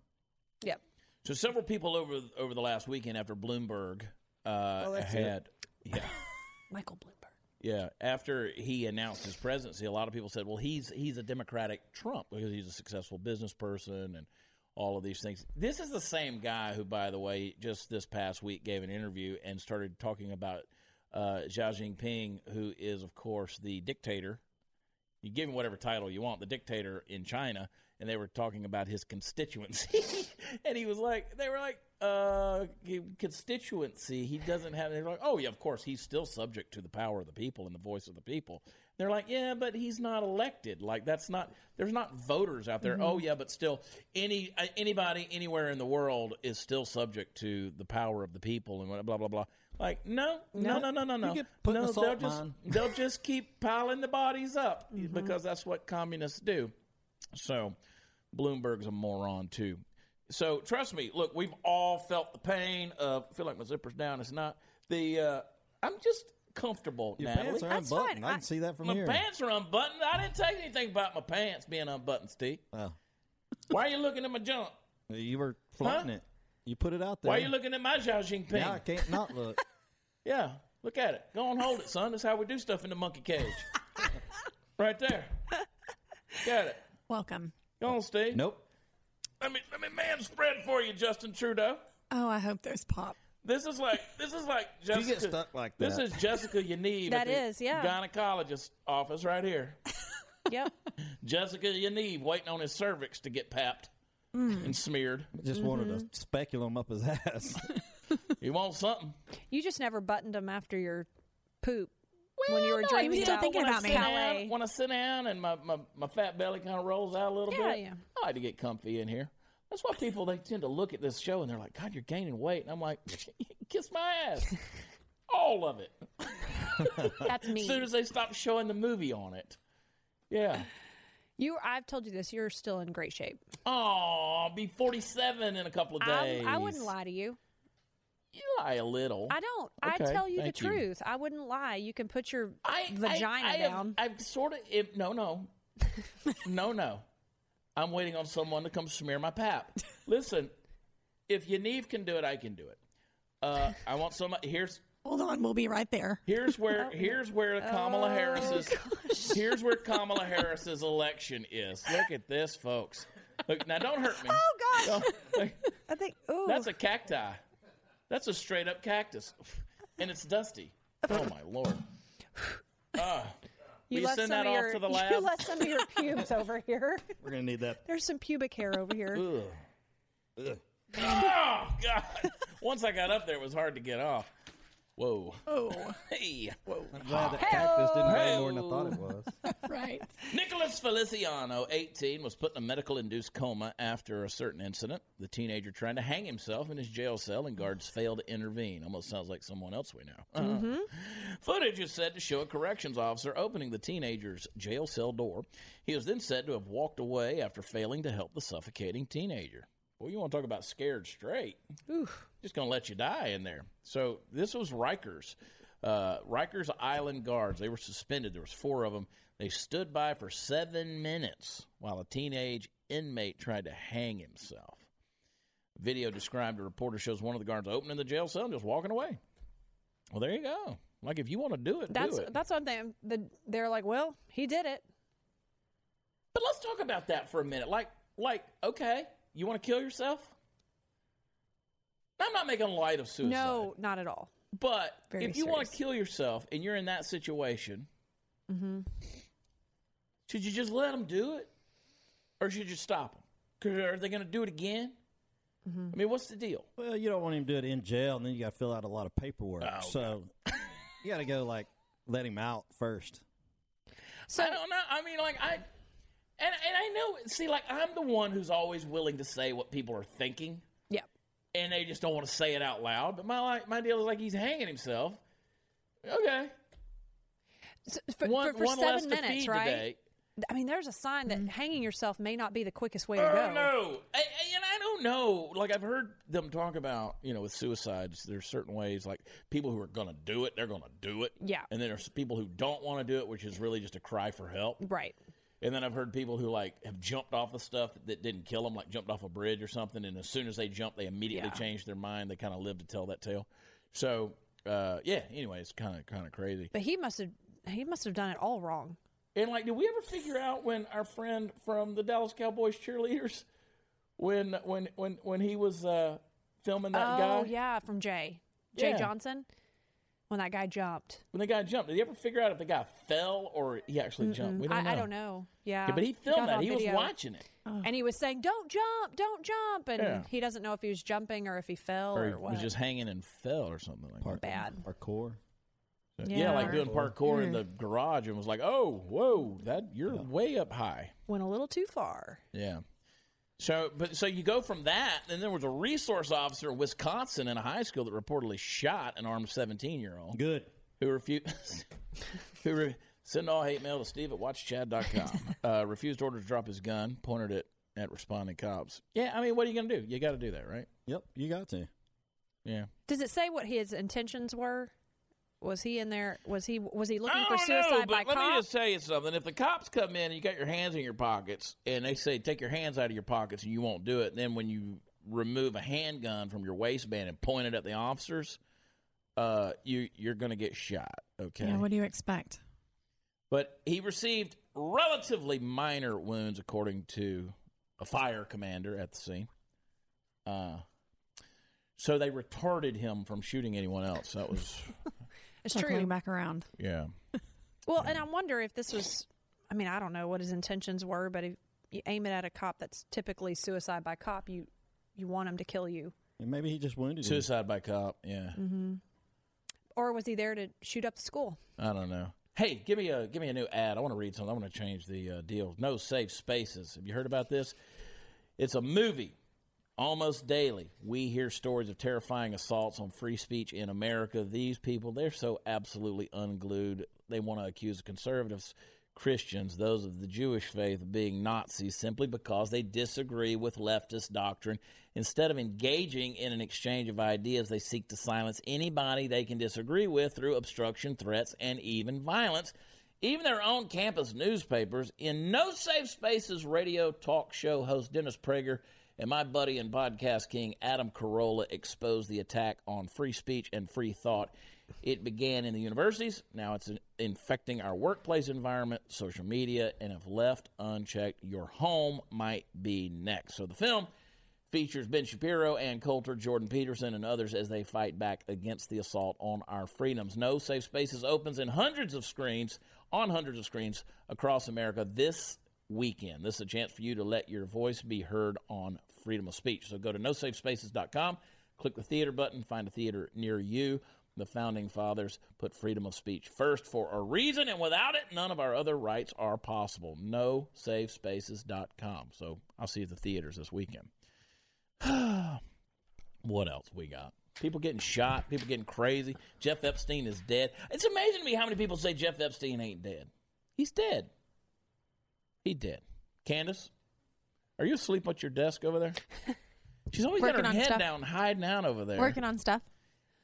Yep. So several people over over the last weekend after Bloomberg uh, Oh, that's it. had yeah Michael Bloomberg. Yeah after he announced his presidency, a lot of people said, well, he's he's a Democratic Trump because he's a successful business person and all of these things. This is the same guy who, by the way, just this past week gave an interview and started talking about uh, Xi Jinping, who is of course the dictator. You give him whatever title you want, the dictator in China, and they were talking about his constituency, and he was like, they were like, uh, constituency. He doesn't have. They're like, oh yeah, of course, he's still subject to the power of the people and the voice of the people. They're like, yeah, but he's not elected. Like that's not. There's not voters out there. Oh yeah, but still, any uh, anybody anywhere in the world is still subject to the power of the people and blah blah blah. Like no, no, no, no, no, no. get put in no, salt they'll just mine. they'll just keep piling the bodies up because that's what communists do. So Bloomberg's a moron too. So trust me, look, we've all felt the pain of I feel like my zipper's down. It's not the. Uh, I'm just comfortable, Your Natalie. pants are That's unbuttoned. fine. I I- can see that from my here. pants are unbuttoned. I didn't take anything about my pants being unbuttoned, Steve. Oh, Why are you looking at my junk? you were flaunting it. You put it out there. Why are you looking at my Xi Jinping? Now I can't not look. Yeah, look at it. Go and hold it, son. That's how we do stuff in the monkey cage. right there. Got it. Welcome. Go on, stay. nope. Let me let me man spread for you, Justin Trudeau. Oh, I hope there's pop. This is like this is like If you Jessica. get stuck like This that. is Jessica Yaniv. That at the is, yeah. Gynecologist office right here. Yep. Jessica Yaniv waiting on his cervix to get papped mm. and smeared. just wanted a mm-hmm. speculum up his ass. He wants something. You just never buttoned him after your poop when you were no, dreaming I still thinking about me. sit Calais. Down, when I sit down and my, my, my fat belly kind of rolls out a little Yeah, bit, yeah. I like to get comfy in here. That's why people they tend to look at this show and they're like, "God, you're gaining weight," and I'm like, "Kiss my ass." All of it. That's me. As soon as they stop showing the movie on it. Yeah. You, I've told you this. You're still in great shape. Oh, I'll be 47 in a couple of I, days. I wouldn't lie to you. You lie a little. I don't. I tell you the thank you. truth. I wouldn't lie. You can put your I, vagina I, I down. Have, I've sort of. If, no, no. no, no. I'm waiting on someone to come smear my pap. Listen, if Yaniv can do it, I can do it. Uh, I want some. Here's Hold on, we'll be right there. here's where here's where Kamala Harris's here's where Kamala Harris's election is. Look at this, folks. Look now, don't hurt me. Oh gosh, Don't- I think. Ooh, That's a cacti. That's a straight up cactus, and it's dusty. Oh my lord! Ah. Will you left send that of off your, to the lab. You left some of your pubes over here. We're gonna need that. There's some pubic hair over here. Ugh. Ugh. Oh God! Once I got up there, it was hard to get off. Whoa! Oh, Hey! Whoa! I'm glad that cactus didn't weigh more than I thought it was. right. Nicholas Feliciano, 18, was put in a medical induced coma after a certain incident. The teenager trying to hang himself in his jail cell, and guards failed to intervene. Almost sounds like someone else we know. Uh-huh. Footage is said to show a corrections officer opening the teenager's jail cell door. He was then said to have walked away after failing to help the suffocating teenager. Well, you want to talk about scared straight? Just going to let you die in there. So this was Rikers. Uh, Rikers Island guards. They were suspended. There was four of them. They stood by for seven minutes while a teenage inmate tried to hang himself. Video described a reporter shows one of the guards opening the jail cell and just walking away. Well, there you go. Like if you want to do it, That's do it. that's one thing. The, they're like, well, he did it. But let's talk about that for a minute. Like, like, okay, you want to kill yourself? I'm not making light of suicide. No, not at all. But Very if you want to kill yourself and you're in that situation, Mm-hmm. should you just let them do it, or should you stop them? Because are they going to do it again? Mm-hmm. I mean, what's the deal? Well, you don't want him to do it in jail, and then you got to fill out a lot of paperwork. Oh, so you got to go like let him out first. So I don't know. I mean, like I, and and I know. See, like I'm the one who's always willing to say what people are thinking, yeah, and they just don't want to say it out loud. But my like, my deal is like he's hanging himself. Okay, So for, one for, for one seven minutes, right? today. I mean, there's a sign that mm-hmm. hanging yourself may not be the quickest way to Oh go. no! I, I, and I don't know. Like I've heard them talk about, you know, with suicides. There's certain ways, like people who are going to do it, they're going to do it. Yeah. And then there's people who don't want to do it, which is really just a cry for help. Right. And then I've heard people who like have jumped off of stuff that didn't kill them, like jumped off a bridge or something, and as soon as they jumped, they immediately Yeah. changed their mind. They kind of lived to tell that tale. So, uh, yeah. Anyway, it's kind of kind of crazy. But he must have he must have done it all wrong. And like, did we ever figure out when our friend from the Dallas Cowboys cheerleaders, when when when when he was uh, filming that oh guy, Oh yeah, from Jay Jay Yeah. Johnson, when that guy jumped. when the guy jumped, did he ever figure out if the guy fell or he actually jumped? We don't I, know. I don't know. Yeah, Yeah, but he filmed it that. on He was watching it, oh. and he was saying, "Don't jump, don't jump," and Yeah. he doesn't know if he was jumping or if he fell or or, he what. was just hanging and fell or something like Park, Bad. Parkour. that. Yeah, like doing parkour in the mm. garage and was like, "Oh, whoa, that you're way up high." Went a little too far. Yeah. So, but so you go from that, and there was a resource officer in Wisconsin in a high school that reportedly shot an armed seventeen-year-old. Good. who refused who re- send all hate mail to steve at watchchad.com uh, refused order to drop his gun pointed it at responding cops yeah i mean what are you gonna do you gotta do that right Yep, you got to. yeah Does it say what his intentions were? Was he in there? Was he was he looking for don't suicide know, by but let me just tell you something. If the cops come in and you got your hands in your pockets and they say take your hands out of your pockets and you won't do it, then when you remove a handgun from your waistband and point it at the officers, uh, you you're gonna get shot. Okay. Yeah, what do you expect? But he received relatively minor wounds, according to a fire commander at the scene. Uh, so they retarded him from shooting anyone else. That was, It's Circling true. back around. yeah. Well, and I wonder if this was. I mean, I don't know what his intentions were, but if you aim it at a cop that's typically suicide by cop, you you want him to kill you, And maybe he just wounded him. Suicide by cop. Yeah. Mm-hmm. or was he there to shoot up the school? I don't know. Hey, give me a give me a new ad. I want to read something. I want to change the uh, deal. No safe spaces. Have you heard about this? It's a movie. Almost daily, we hear stories of terrifying assaults on free speech in America. These people, they're so absolutely unglued. They want to accuse conservatives, Christians, those of the Jewish faith, of being Nazis simply because they disagree with leftist doctrine. Instead of engaging in an exchange of ideas, they seek to silence anybody they can disagree with through obstruction, threats, and even violence. Even their own campus newspapers, in No Safe Spaces radio talk show host Dennis Prager And my buddy and podcast king Adam Carolla exposed the attack on free speech and free thought. It began in the universities. Now it's infecting our workplace environment, social media, and if left unchecked, your home might be next. So the film features Ben Shapiro, Ann Coulter, Jordan Peterson, and others as they fight back against the assault on our freedoms. No Safe Spaces opens in hundreds of screens, on hundreds of screens across America this weekend. This is a chance for you to let your voice be heard on freedom of speech. So go to nosafespaces.com, click the theater button, find a theater near you. The founding fathers put freedom of speech first for a reason, and without it, none of our other rights are possible. NoSafeSpaces.com. So I'll see you at the theaters this weekend. what else we got? People getting shot, people getting crazy. Jeff Epstein is dead. It's amazing to me how many people say Jeff Epstein ain't dead. He's dead. He dead. Candace, are you asleep at your desk over there? She's always got Working her on head stuff. down, hiding out over there. Working on stuff.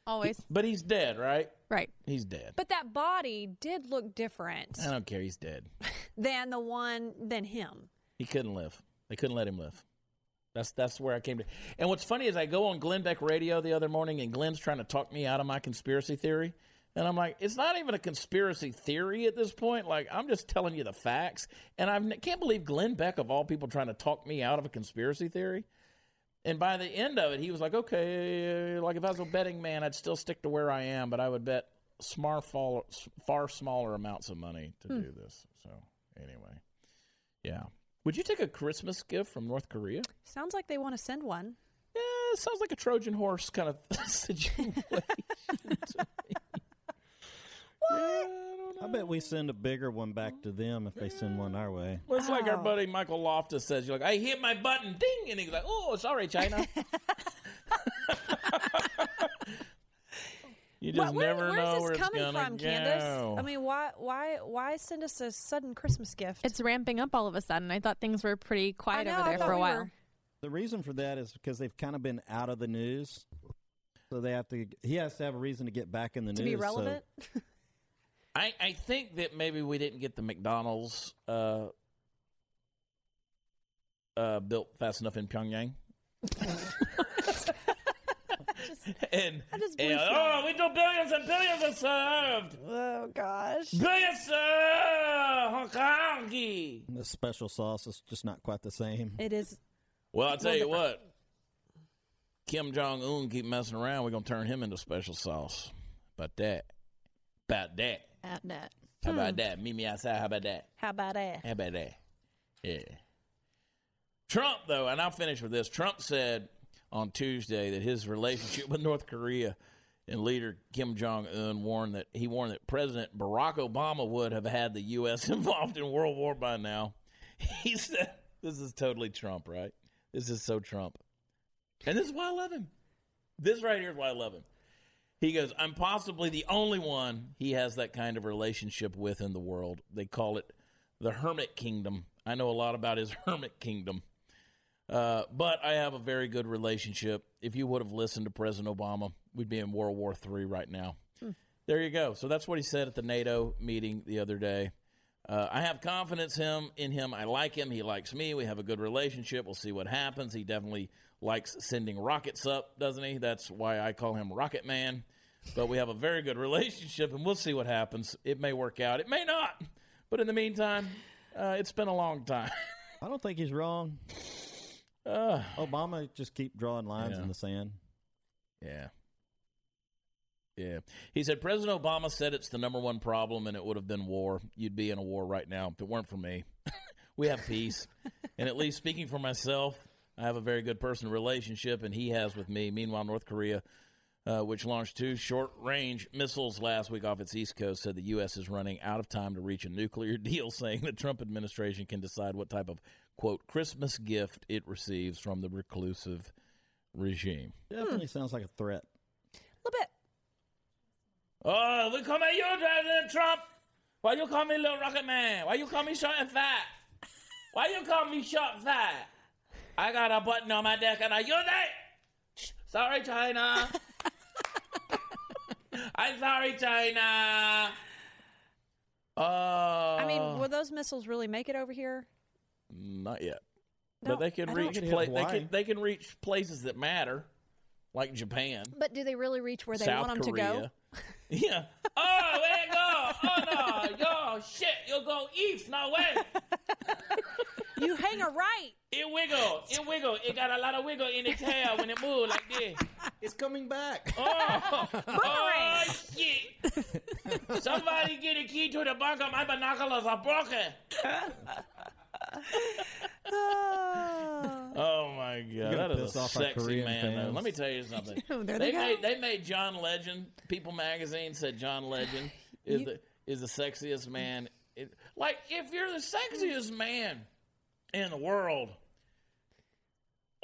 Always. But he's dead, right? Right. He's dead. But that body did look different I don't care. He's dead. than the one than him. He couldn't live. They couldn't let him live. That's that's where I came to. And what's funny is I go on Glenn Beck Radio the other morning, and Glenn's trying to talk me out of my conspiracy theory. And I'm like, it's not even a conspiracy theory at this point. Like, I'm just telling you the facts. And I can't believe Glenn Beck, of all people, trying to talk me out of a conspiracy theory. And by the end of it, he was like, okay, like if I was a betting man, I'd still stick to where I am, but I would bet smar far, far smaller amounts of money to hmm. do this. So, anyway, yeah. Would you take a Christmas gift from North Korea? Sounds like they want to send one. Yeah, it sounds like a Trojan horse kind of situation. to. Yeah, I I bet we send a bigger one back to them if they send one our way. Well, it's like our Oh. buddy Michael Loftus says. You're like, I hit my button, ding, and he's like, oh, sorry, China. you just Wh- where, never where's know this where it's coming from, go. Candace? I mean, why, why, why send us a sudden Christmas gift? It's ramping up all of a sudden. I thought things were pretty quiet know, over there for a we while. were- The reason for that is because they've kind of been out of the news. So they have to. He has to have a reason to get back in the to news. be so- relevant. I, I think that maybe we didn't get the McDonald's uh, uh, built fast enough in Pyongyang. and just and, believe oh, we do billions and billions are served. Oh gosh. Billions served. Hong Kong. the special sauce is just not quite the same. It is. Well, I'll tell you what. Kim Jong Un keep messing around. We're gonna turn him into special sauce. About that. About that. At that. How about hmm. that? Meet me outside. How about that? How about that? How about that? Yeah. Trump, though, and I'll finish with this. Trump said on Tuesday that his relationship with North Korea and leader Kim Jong Un warned that he warned that President Barack Obama would have had the U.S. involved in World War by now. He said, "This is totally Trump, right? This is so Trump, and this is why I love him. This right here is why I love him." He goes, I'm possibly the only one he has that kind of relationship with in the world. They call it the Hermit Kingdom. I know a lot about his Hermit Kingdom. Uh, but I have a very good relationship. If you would have listened to President Obama, we'd be in World War III right now. There you go. So that's what he said at the NATO meeting the other day. Uh, I have confidence him in him. I like him. He likes me. We have a good relationship. We'll see what happens. He definitely likes sending rockets up, doesn't he? That's why I call him Rocket Man. But we have a very good relationship, and we'll see what happens. It may work out. It may not. But in the meantime, uh, it's been a long time. I don't think he's wrong. uh, Obama just keep drawing lines in the sand. Yeah. Yeah. He said President Obama said it's the number one problem and it would have been war. You'd be in a war right now if it weren't for me. we have peace. and at least speaking for myself, I have a very good personal relationship and he has with me. Meanwhile, North Korea, uh, which launched two short range missiles last week off its east coast, said the U.S. is running out of time to reach a nuclear deal, saying the Trump administration can decide what type of, quote, Christmas gift it receives from the reclusive regime. Definitely sounds like a threat. A little bit. Oh, we come at you, President Trump. Why you call me little rocket man? Why you call me short and fat? Why you call me short and fat? I got a button on my deck and I use it. Sorry, China. I'm sorry, China. Oh, I mean, uh. will those missiles really make it over here? not yet. but they can reach pla- they can they can reach places that matter, like Japan, But do they really reach where they South want them Korea. to go? Yeah. Oh, there you go. Oh no, yo, shit, you'll go east. No way. You hang a right. It wiggle. It wiggle. It got a lot of wiggle in its tail when it moves like this. It's coming back. Oh, oh shit! Somebody get a key to the bunker. My binoculars are broken. Ah. Oh my god, that is a sexy man. Though. Let me tell you something. There they they go. made they made John Legend. People magazine said John Legend is the is the sexiest man. It, like if you're the sexiest man in the world,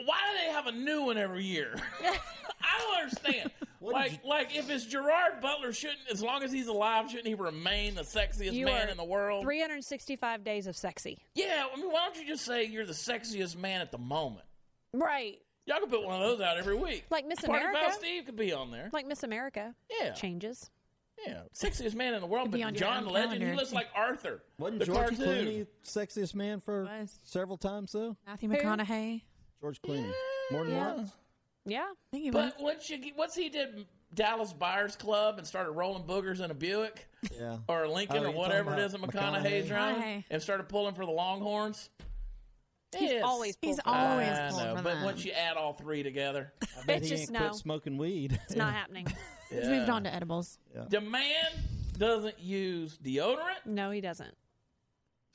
why do they have a new one every year? I don't understand. like, like if it's Gerard Butler, shouldn't as long as he's alive, shouldn't he remain the sexiest You man in the world? 365 days of sexy. Yeah, I mean, why don't you just say you're the sexiest man at the moment? Right. Y'all can put one of those out every week. Like Miss Party America. Foul Steve could be on there. Like Miss America. Yeah, Changes. Yeah, sexiest man in the world. Could be But on your John own Legend, he calendar. looks like Arthur. Wasn't the George cartoon. Clooney sexiest man for Was. several times though? Matthew McConaughey. George Clooney. More than Yeah. once. Yeah. I think he was. But once you get, once he did Dallas Buyers Club and started rolling boogers in a Buick Yeah. or a Lincoln Oh, or you're whatever it talking is that about McConaughey's McConaughey? driving McConaughey. and started pulling for the Longhorns. He's Yes. always He's pulled for that. always I pulled know, for but them. once you add all three together, I bet It's he just ain't quit smoking weed. It's not happening. He's moved on to edibles. the man doesn't use deodorant. No, he doesn't.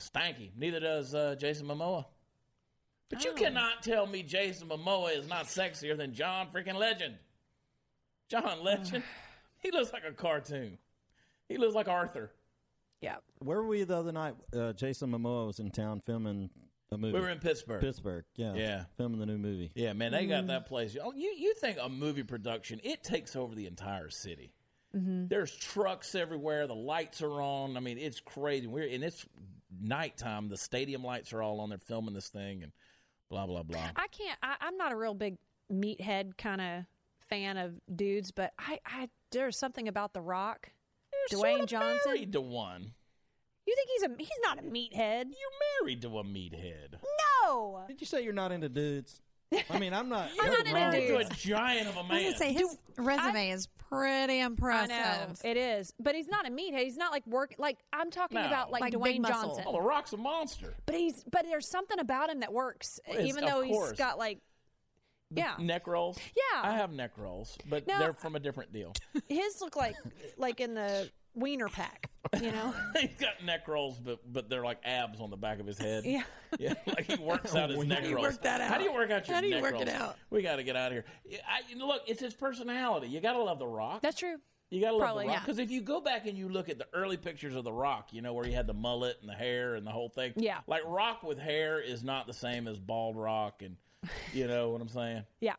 Stanky. Neither does uh, Jason Momoa. But you Oh. cannot tell me Jason Momoa is not sexier than John freaking Legend. John Legend, he looks like a cartoon. He looks like Arthur. Yeah. Where were we the other night? Uh, Jason Momoa was in town filming a movie. We were in Pittsburgh. Pittsburgh. Yeah. Yeah. Filming the new movie. Yeah, man, they got mm-hmm. that place. Oh, you you think a movie production? It takes over the entire city. Mm-hmm. There's trucks everywhere. The lights are on. I mean, it's crazy. We're and it's nighttime. The stadium lights are all on. They're filming this thing and blah blah blah. I can't. I, I'm not a real big meathead kind of fan of dudes, but I, I there's something about The Rock, You're Dwayne sorta Johnson. married to one. You think he's a? He's not a meathead. You're married to a meathead. No. Did you say you're not into dudes? I mean, I'm not. I'm not nothing into wrong with Married to a dudes. giant of a I was man. gonna say his resume is pretty I impressive. know it is, but he's not a meathead. He's not like work. Like I'm talking No. about like, Like big Dwayne muscle. Johnson. oh, the Rock's a monster. But he's but there's something about him that works, Well, it's- even of though he's course. got like yeah. Neck rolls. Yeah. I have neck rolls, but No, they're from a different deal. his look like like in the wiener pack, you know. He's got neck rolls, but but they're like abs on the back of his head. Yeah. yeah, like he works out his neck rolls. work that How do you work out your How do you neck work rolls? it out? We got to get out of here. I, you know, look, it's his personality. You got to love the Rock. That's true. You gotta love Probably, the Rock yeah. because if you go back and you look at the early pictures of the Rock, you know where he had the mullet and the hair and the whole thing. Yeah. like Rock with hair is not the same as bald Rock, and you know what I'm saying. Yeah.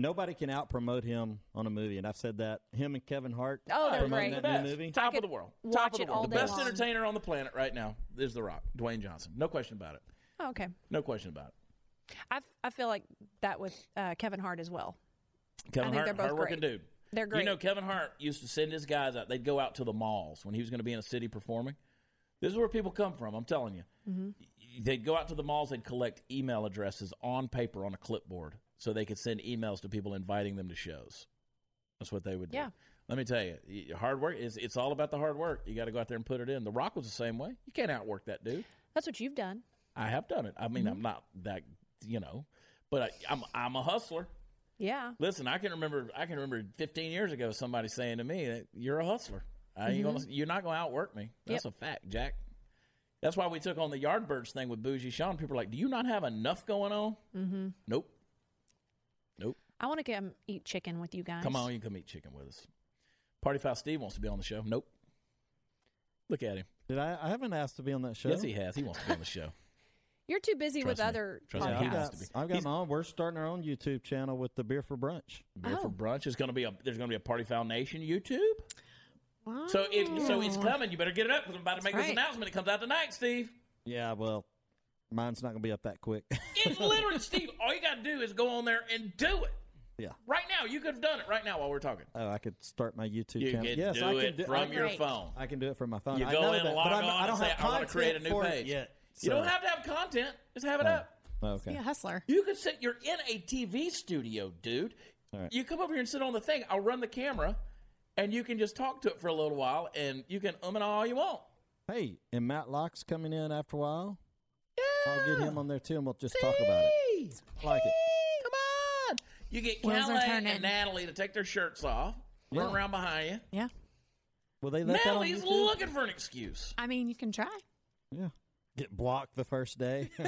Nobody can out promote him on a movie, and I've said that. Him and Kevin Hart. Oh, they're promoting great. that Best. new movie. top of the world, watch top of the world, all the best long. entertainer on the planet right now is the Rock, Dwayne Johnson. No question about it. Oh, okay. No question about it. I I feel like that with uh, Kevin Hart as well. Kevin think Hart, they're both hardworking great. dude. They're great. You know, Kevin Hart used to send his guys out. They'd go out to the malls when he was going to be in a city performing. This is where people come from. I'm telling you. Mm-hmm. They'd go out to the malls. They'd collect email addresses on paper on a clipboard so they could send emails to people inviting them to shows. That's what they would do. Yeah. Let me tell you, hard work is it's all about the hard work. You got to go out there and put it in. The Rock was the same way. You can't outwork that dude. That's what you've done. I have done it. I mean, I'm not that, you know, but I, I'm I'm a hustler. Yeah. Listen, I can remember. I can remember 15 years ago somebody saying to me that you're a hustler. I ain't gonna, you're not going to outwork me. That's a fact, Jack. That's why we took on the Yardbirds thing with Bougie Sean. People are like, "Do you not have enough going on?" Mm-hmm. Nope. Nope. I want to come eat chicken with you guys. Come on, you can come eat chicken with us. Party Foul Steve wants to be on the show. Nope. Look at him. Did I? I haven't asked to be on that show. Yes, he has. He wants to be on the show. You're too busy with me. other Trust me, he I've podcasts. wants got, to be. I've got He's- my own. We're starting our own YouTube channel with the Beer for Brunch. Beer for Oh. brunch is going to be a. There's going to be a Party Foul Nation YouTube. Wow. So if so, it's coming. You better get it up because I'm about to make That's this right. announcement. It comes out tonight, Steve. Yeah, well, mine's not going to be up that quick. It's literally, Steve. All you got to do is go on there and do it. Yeah. Right now, you could have done it right now while we're talking. Oh, I could start my YouTube You channel. can yes, do I can it do, from I, your Great. phone. I can do it from my phone. You I go know in, that, log but I'm, on, I don't and say, have "I wanna content create a new for it page." yet. You don't so- have to have content. Just have it Oh. up. Okay. Be a hustler. You could sit. You're in a TV studio, dude. All right. You come over here and sit on the thing. I'll run the camera, and you can just talk to it for a little while, and you can um and all you want. Hey, and Matt Locke's coming in after a while. Yeah. I'll get him on there too, and we'll just talk about it. I like it. Come on. You get Wheels are Calais turning. and Natalie to take their shirts off, run Yeah. around behind you. Yeah. Will they let that on Natalie's YouTube? looking for an excuse. I mean, you can try. Yeah. Get blocked the first day.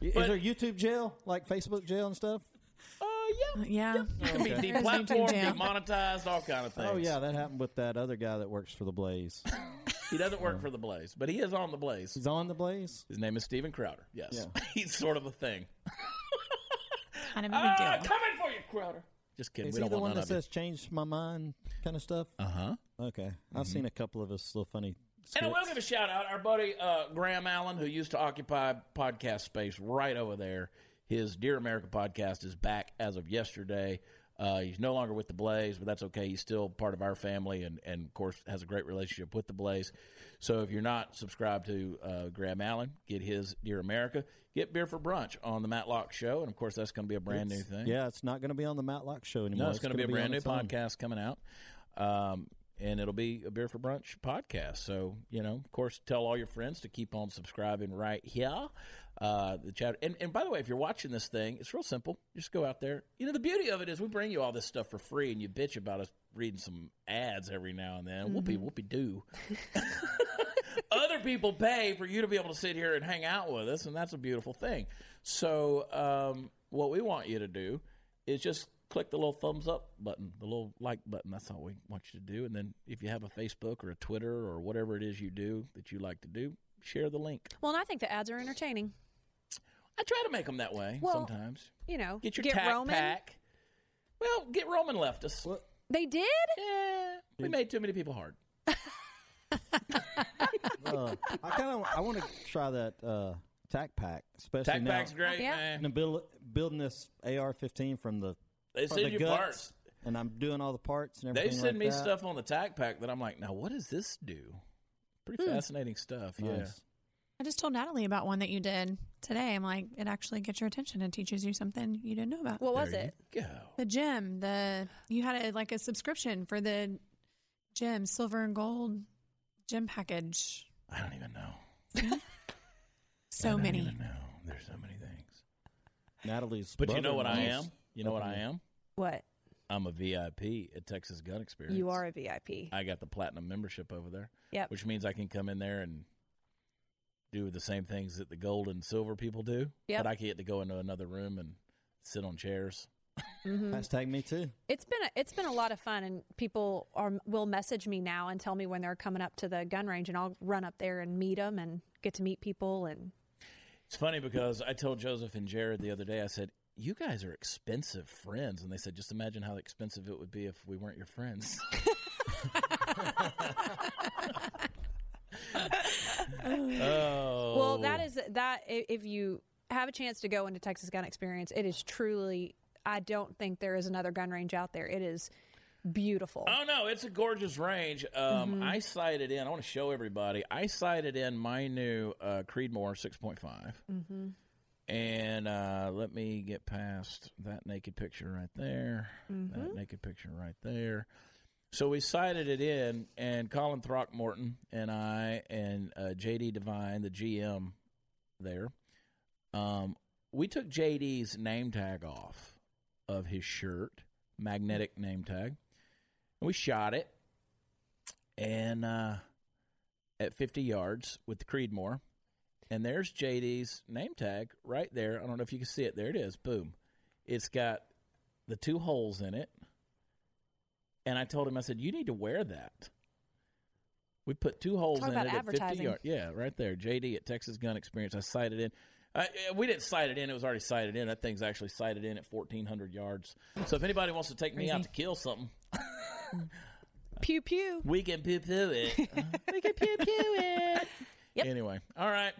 Is But- there YouTube jail, like Facebook jail and stuff? Oh yeah. Uh, yeah. It can be Okay. There's YouTube deplatformed, jail. demonetized, all kind of things. Oh yeah, that happened with that other guy that works for the Blaze. He doesn't work for the Blaze, but he is on the Blaze. He's on the Blaze. His name is Steven Crowder. Yes. Yeah. He's sort of a thing. Kind of a big Ah, deal. coming for you, Crowder. Just kidding. Is we he don't the want one none that of it. says "change my mind" kind of stuff? Uh huh. Okay, I've seen a couple of his little funny. And I will give a shout out. Our buddy uh, Graham Allen, who used to occupy podcast space right over there, his Dear America podcast is back as of yesterday. Uh, he's no longer with the Blaze, but that's okay. He's still part of our family, and, and of course has a great relationship with the Blaze. So if you're not subscribed to uh, Graham Allen, get his Dear America. Get Beer for Brunch on the Matlock Show, and of course that's going to be a brand It's- new thing. Yeah, it's not going to be on the Matlock show anymore. No, it's, going to be a brand new podcast coming out. Um, and it'll be a Beer for Brunch podcast. So, you know, of course, tell all your friends to keep on subscribing right here. Uh, the chat. And, and by the way, if you're watching this thing, it's real simple. Just go out there. You know, the beauty of it is we bring you all this stuff for free and you bitch about us reading some ads every now and then. Whoopee, whoopee doo. Other people pay for you to be able to sit here and hang out with us, and that's a beautiful thing. So, um, what we want you to do is just click the little thumbs up button, the little like button. That's all we want you to do. And then, if you have a Facebook or a Twitter or whatever it is you do that you like to do, share the link. Well, and I think the ads are entertaining. I try to make them that way Well, sometimes. You know, Get your tack Roman. pack. Well, get Roman left us. What? They did. Yeah, we made too many people hard. Uh, I kind of I want to try that uh, Tac Pack, especially Tack now. pack's great, Yeah. man. And build, building this AR-15 from the They from send the you guts, parts. and I'm doing all the parts and everything. They everything. send like me that. stuff on the Tac Pack that I'm like, now what does this do? Pretty fascinating stuff. Yeah. Nice. I just told Natalie about one that you did today. I'm like, it actually gets your attention and teaches you something you didn't know about. What was There it? you Go. the gym, the you had a, like a subscription for the gym, silver and gold gym package. I don't even know. So don't many. even know. There's so many things. Natalie's. But you know what I am? You know what I am? What? I'm a VIP at Texas Gun Experience. You are a VIP. I got the platinum membership over there. Yep. Which means I can come in there and do the same things that the gold and silver people do. Yep. But I get to go into another room and sit on chairs. hmm Hashtag me too. It's been a, it's been a lot of fun, and people are will message me now and tell me when they're coming up to the gun range, and I'll run up there and meet them and get to meet people. And It's funny because I told Joseph and Jared the other day, I said, You guys are expensive friends. And they said, Just imagine how expensive it would be if we weren't your friends. oh. well, that is that. If you have a chance to go into Texas Gun Experience, it is truly. I don't think there is another gun range out there. It is beautiful. Oh no, it's a gorgeous range. Um, I sighted in. I want to show everybody. I sighted in my new uh, Creedmoor 6.5, Mm-hmm. and uh, let me get past that naked picture right there. Mm-hmm. That naked picture right there. So we sighted it in, and Colin Throckmorton and I and uh, JD Devine, the GM there, um, we took JD's name tag off of his shirt, magnetic name tag. And we shot it, and uh, at 50 yards with the Creedmoor, and there's JD's name tag right there. I don't know if you can see it. There it is. Boom. It's got the two holes in it. And I told him, I said, you need to wear that. We put two holes Talk in it at 50 advertising. yards. Yeah, right there. JD at Texas Gun Experience. I sighted in. I, we didn't sight it in. It was already sighted in. That thing's actually sighted in at 1,400 yards. So if anybody wants to take me out to kill something, Pew pew. we can pew pew it. we can pew pew it. Yep. Anyway, all right.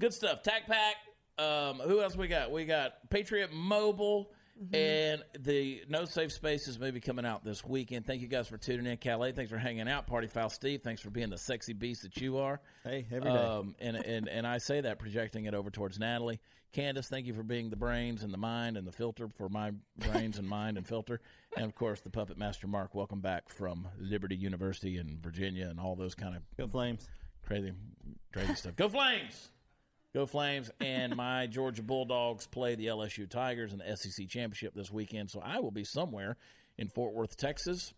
Good stuff. Tac Pack. Um, who else we got? We got Patriot Mobile And the No Safe Spaces movie coming out this weekend. Thank you guys for tuning in. Calais, thanks for hanging out. Party Foul Steve, thanks for being the sexy beast that you are. Hey, every day. Um, and, and, and I say that projecting it over towards Natalie. Candace, thank you for being the brains and the mind and the filter for my brains and mind and filter. And of course, the puppet master Mark. Welcome back from Liberty University in Virginia and all those kind of Go Flames. crazy, crazy stuff. Go Flames! Go Flames! And my Georgia Bulldogs play the LSU Tigers in the SEC championship this weekend, so I will be somewhere in Fort Worth, Texas,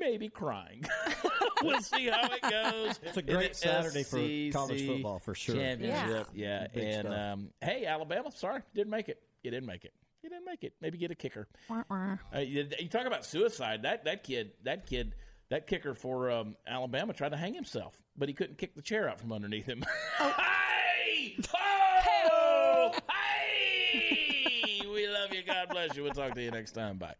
maybe crying. we'll see how it goes. It's a great the Saturday for college football, for sure. Championship, yeah. Big And um, hey, Alabama, sorry, didn't make it. You didn't make it. You didn't make it. Maybe get a kicker. Wah, wah. Uh, you, you talk about suicide. That that kid, that kid, that kicker for um, Alabama tried to hang himself, but he couldn't kick the chair out from underneath him. Hey! Oh! Hey! We love you. God bless you. We'll talk to you next time. Bye.